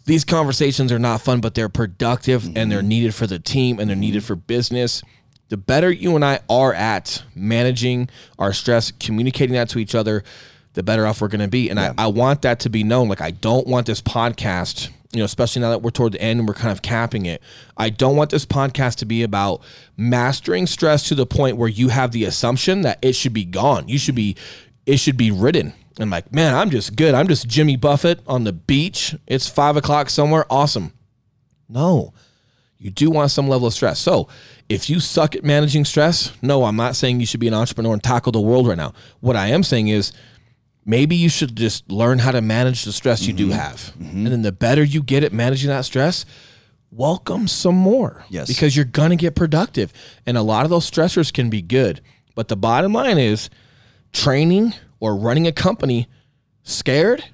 these conversations are not fun, but they're productive mm-hmm. and they're mm-hmm. needed for the team and they're needed for business. The better you and I are at managing our stress, communicating that to each other, the better off we're going to be. And yeah. I, I want that to be known. Like, I don't want this podcast, you know, especially now that we're toward the end and we're kind of capping it. I don't want this podcast to be about mastering stress to the point where you have the assumption that it should be gone. You should be, it should be ridden. I'm like, man, I'm just good. I'm just Jimmy Buffett on the beach. It's five o'clock somewhere. Awesome. No, you do want some level of stress. So if you suck at managing stress, no, I'm not saying you should be an entrepreneur and tackle the world right now. What I am saying is maybe you should just learn how to manage the stress you do mm-hmm. have. Mm-hmm. And then the better you get at managing that stress, welcome some more. Yes. Because you're going to get productive. And a lot of those stressors can be good. But the bottom line is training or running a company scared,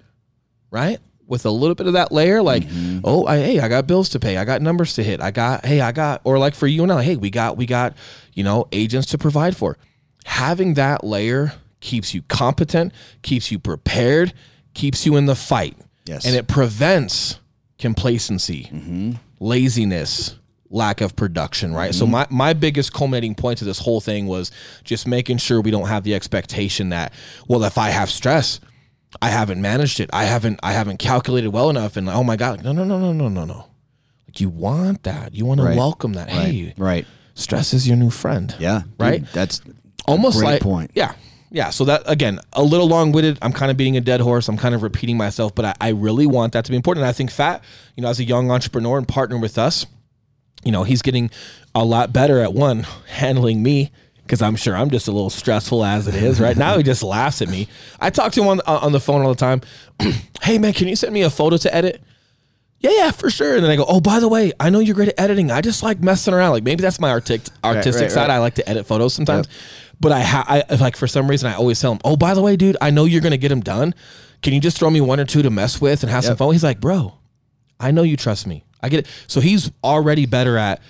right? With a little bit of that layer, like, mm-hmm. oh, I, hey, I got bills to pay, I got numbers to hit, I got, hey, I got, or like for you and I, hey, we got, we got, you know, agents to provide for. Having that layer keeps you competent, keeps you prepared, keeps you in the fight, Yes. and it prevents complacency, mm-hmm. laziness, lack of production, right? So mm-hmm. my my biggest culminating point to this whole thing was just making sure we don't have the expectation that well if I have stress, I haven't managed it. I haven't I haven't calculated well enough and oh my god, no no no no no no no. Like you want that. You want to welcome that. Hey, Right. stress is your new friend. Yeah. dude, Right? that's Almost great like point. Yeah. Yeah. So that again, a little long witted. I'm kind of beating a dead horse. I'm kind of repeating myself, but I, I really want that to be important. And I think Fat, you know, as a young entrepreneur and partner with us, you know, he's getting a lot better at one handling me because I'm sure I'm just a little stressful as it is. Right now, he just laughs at me. I talk to him on on the phone all the time. hey man, can you send me a photo to edit? Yeah, yeah, for sure. And then I go, oh, by the way, I know you're great at editing. I just like messing around. Like maybe that's my artic- artistic right, side. right. I like to edit photos sometimes. But I, ha- I like for some reason I always tell him, oh, by the way, dude, I know you're gonna get them done. Can you just throw me one or two to mess with and have some fun? He's like, bro, I know you trust me. I get it. So he's already better at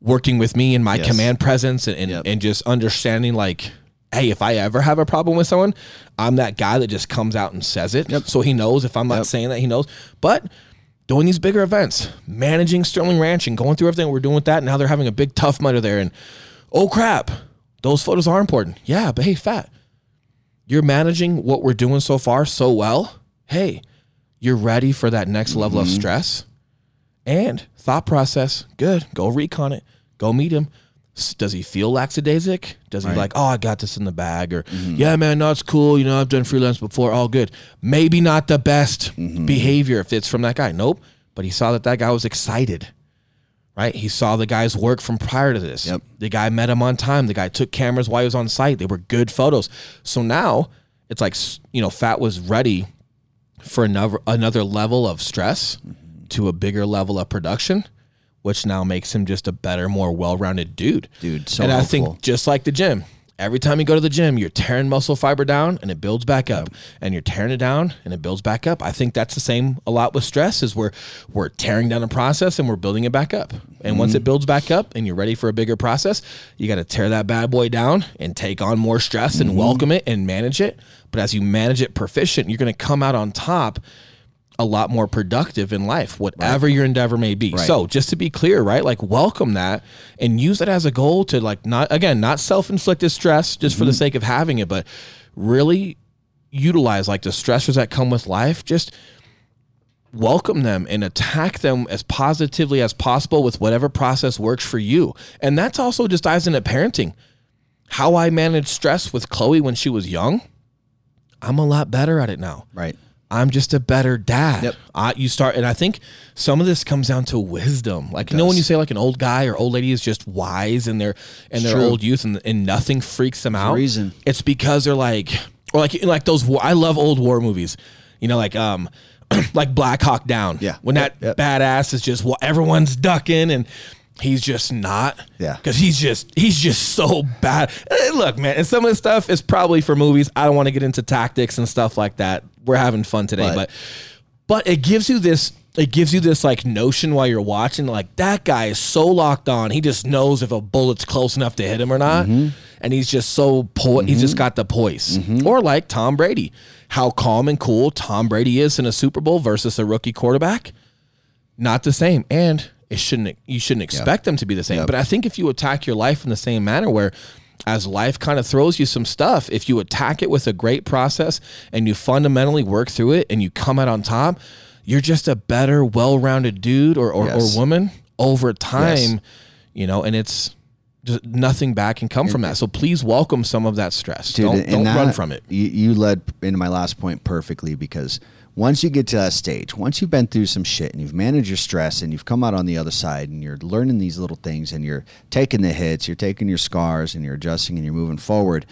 working with me and my Yes. command presence and and, Yep. and just understanding like hey if i ever have a problem with someone i'm that guy that just comes out and says it so he knows if i'm not Yep. saying that he knows but doing these bigger events managing sterling ranch and going through everything we're doing with that now they're having a big Tough Mudder there and oh crap those photos are important yeah but hey fat you're managing what we're doing so far so well hey you're ready for that next level of mm-hmm. stress and thought process, good. Go recon it. Go meet him. S- Does he feel lackadaisic? Does he like, oh, I got this in the bag? Or, mm-hmm. yeah, man, no, it's cool. You know, I've done freelance before. All good. Maybe not the best mm-hmm. behavior if it's from that guy. Nope. But he saw that that guy was excited, right? He saw the guy's work from prior to this. Yep. The guy met him on time. The guy took cameras while he was on site. They were good photos. So now it's like, s- you know, Fat was ready for another another level of stress mm-hmm. To a bigger level of production, which now makes him just a better, more well-rounded dude. Dude, so and I think just like the gym, every time you go to the gym, you're tearing muscle fiber down and it builds back up, and you're tearing it down and it builds back up. I think that's the same a lot with stress. Is we're we're tearing down a process and we're building it back up. And once Mm-hmm. it builds back up and you're ready for a bigger process, you got to tear that bad boy down and take on more stress and Mm-hmm. welcome it and manage it. But as you manage it proficient, you're going to come out on top a lot more productive in life, whatever your endeavor may be. So just to be clear, right? Like welcome that and use it as a goal to like not again, not self-inflicted stress just for the mm-hmm. sake of having it, but really utilize like the stressors that come with life. Just welcome them and attack them as positively as possible with whatever process works for you. And that's also just dives into parenting. How I managed stress with Chloe when she was young, I'm a lot better at it now. Right. I'm just a better dad. Yep. I, you start, and I think some of this comes down to wisdom. Like you know when you say like an old guy or old lady is just wise in their in their old youth, and, and nothing freaks them out. reason. It's because they're like, or like like those. War, I love old war movies. You know, like um, like Black Hawk Down. Yeah. When Yep, that yep. badass is just well, everyone's ducking and. He's just not, Yeah. because he's just he's just so bad. Eh, Look, man, and some of the stuff is probably for movies. I don't want to get into tactics and stuff like that. We're having fun today, But- but but it gives you this it gives you this like notion while you're watching like that guy is so locked on. He just knows if a bullet's close enough to hit him or not. And he's just so po- he's just got the poise. Or like Tom Brady. How calm and cool Tom Brady is in a super bowl versus a rookie quarterback. Not the same. And it shouldn't you shouldn't expect them to be the same. But i think if you attack your life in the same manner where as life kind of throws you some stuff if you attack it with a great process and you fundamentally work through it and you come out on top you're just a better well-rounded dude or, or, Yes. or woman over time Yes. you know and it's just nothing bad can come from that. So please welcome some of that stress. Dude, don't, and don't that- run from it. You, you led into my last point perfectly because once you get to that stage, once you've been through some shit and you've managed your stress and you've come out on the other side and you're learning these little things and you're taking the hits, you're taking your scars and you're adjusting and you're moving forward,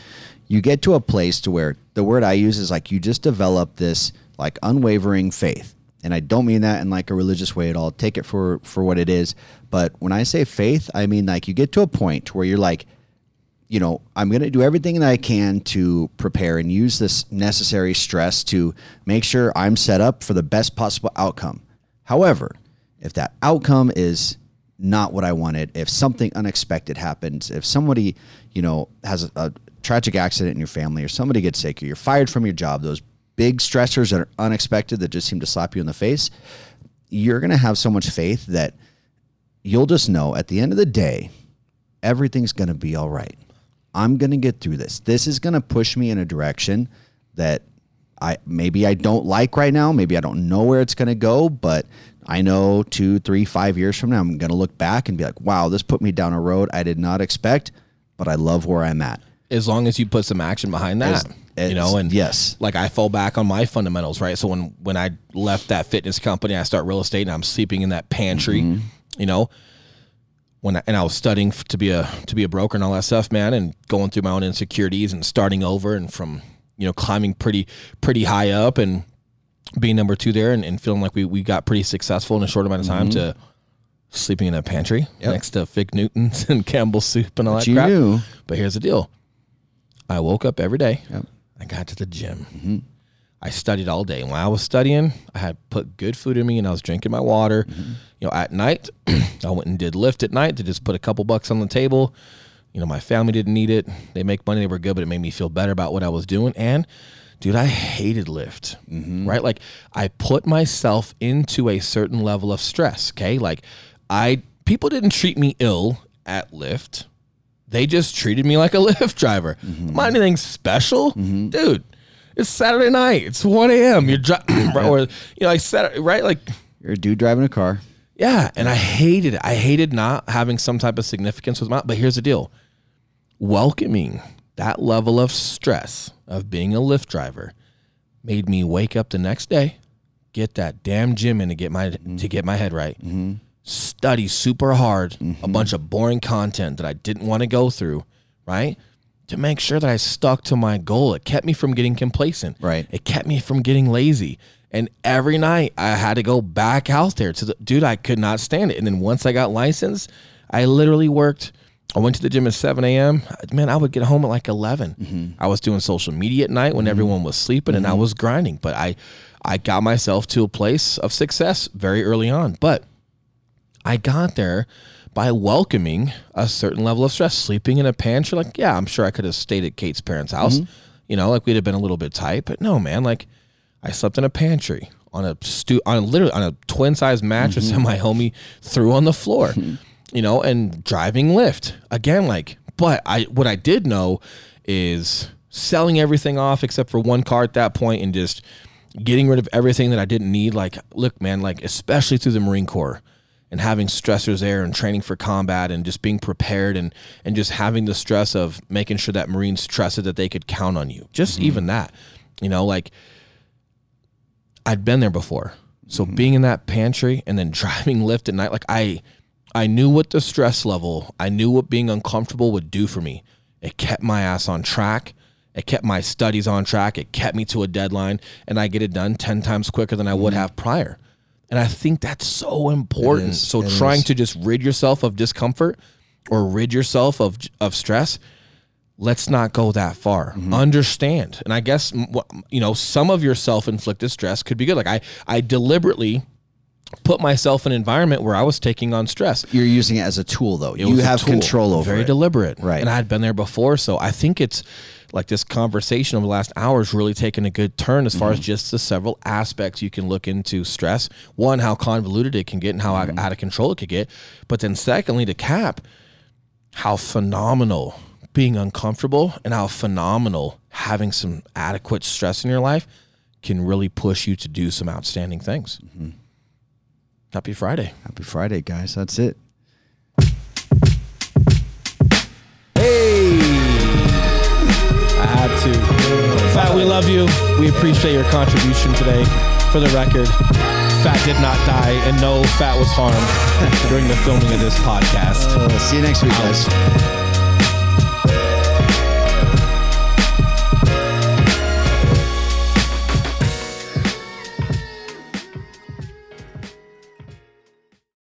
you get to a place to where the word I use is like you just develop this like unwavering faith. And I don't mean that in like a religious way at all. Take it for for what it is. But when I say faith, I mean like you get to a point where you're like, you know, I'm going to do everything that I can to prepare and use this necessary stress to make sure I'm set up for the best possible outcome. However, if that outcome is not what I wanted, if something unexpected happens, if somebody, you know, has a, a tragic accident in your family or somebody gets sick or you're fired from your job, those big stressors that are unexpected that just seem to slap you in the face, you're going to have so much faith that you'll just know at the end of the day, everything's going to be all right. I'm going to get through this. This is going to push me in a direction that I maybe I don't like right now. Maybe I don't know where it's going to go, but I know two, three, five years from now, I'm going to look back and be like, wow, this put me down a road I did not expect, but I love where I'm at. As long as you put some action behind that. As, as, you know, and yes, like I fall back on my fundamentals, right? So when when I left that fitness company, I start real estate, and I'm sleeping in that pantry. Mm-hmm. You know, when I, and I was studying to be a to be a broker and all that stuff, man, and going through my own insecurities and starting over and from you know climbing pretty pretty high up and being number two there and, and feeling like we we got pretty successful in a short amount of time mm-hmm. to sleeping in a pantry yep. next to Fig Newtons and Campbell's soup and all but that crap. Knew. But here's the deal: I woke up every day. Yep. I got to the gym. Mm-hmm. I studied all day. And while I was studying, I had put good food in me and I was drinking my water. Mm-hmm. You know, at night, I went and did Lyft at night to just put a couple bucks on the table. You know, my family didn't need it. They make money, they were good, but it made me feel better about what I was doing. And dude, I hated Lyft, mm-hmm. right? Like I put myself into a certain level of stress. Okay. Like I, people didn't treat me ill at Lyft. They just treated me like a Lyft driver. Mm-hmm. Not anything special, mm-hmm. dude it's Saturday night. It's 1 a.m. You're driving, or you know, I said right, like you're a dude driving a car. Yeah, and I hated it. I hated not having some type of significance with my. But here's the deal: welcoming that level of stress of being a Lyft driver made me wake up the next day, get that damn gym in to get my mm-hmm. to get my head right, mm-hmm. study super hard, mm-hmm. a bunch of boring content that I didn't want to go through, right? To make sure that I stuck to my goal. It kept me from getting complacent. Right. It kept me from getting lazy. And every night I had to go back out there to the dude, I could not stand it. And then once I got licensed, I literally worked. I went to the gym at 7 a.m. Man, I would get home at like 11. Mm-hmm. I was doing social media at night when mm-hmm. everyone was sleeping mm-hmm. and I mm-hmm. was grinding. But I, I got myself to a place of success very early on. But I got there by welcoming a certain level of stress. Sleeping in a pantry, like, yeah, I'm sure I could have stayed at Kate's parents' house. Mm-hmm. You know, like we'd have been a little bit tight, but no, man, like I slept in a pantry on a stu on a, literally on a twin size mattress mm-hmm. that my homie threw on the floor. You know, and driving Lyft again, like, but I what I did know is selling everything off except for one car at that point and just getting rid of everything that I didn't need. Like, look, man, like especially through the Marine Corps and having stressors there and training for combat and just being prepared and and just having the stress of making sure that Marines trusted that they could count on you. Just mm-hmm. even that. You know, like I'd been there before. So mm-hmm. being in that pantry and then driving Lyft at night, like I I knew what the stress level, I knew what being uncomfortable would do for me. It kept my ass on track. It kept my studies on track. It kept me to a deadline and I get it done 10 times quicker than I would mm-hmm. have prior. And I think that's so important. so trying is. to just rid yourself of discomfort or rid yourself of of stress, let's not go that far. Mm-hmm. Understand. And I guess you know, some of your self-inflicted stress could be good. Like I I deliberately put myself in an environment where I was taking on stress. You're using it as a tool though. It you have control over very it. Very deliberate. Right. And I had been there before, so I think it's like this conversation over the last hour has really taken a good turn as far mm-hmm. as just the several aspects you can look into stress. One, how convoluted it can get and how mm-hmm. out of control it could get. But then secondly, to cap, how phenomenal being uncomfortable and how phenomenal having some adequate stress in your life can really push you to do some outstanding things. Mm-hmm. Happy Friday. Happy Friday, guys. That's it. We love you. We appreciate your contribution today. For the record, Fat did not die, and no Fat was harmed during the filming of this podcast. Uh, see you next week, guys.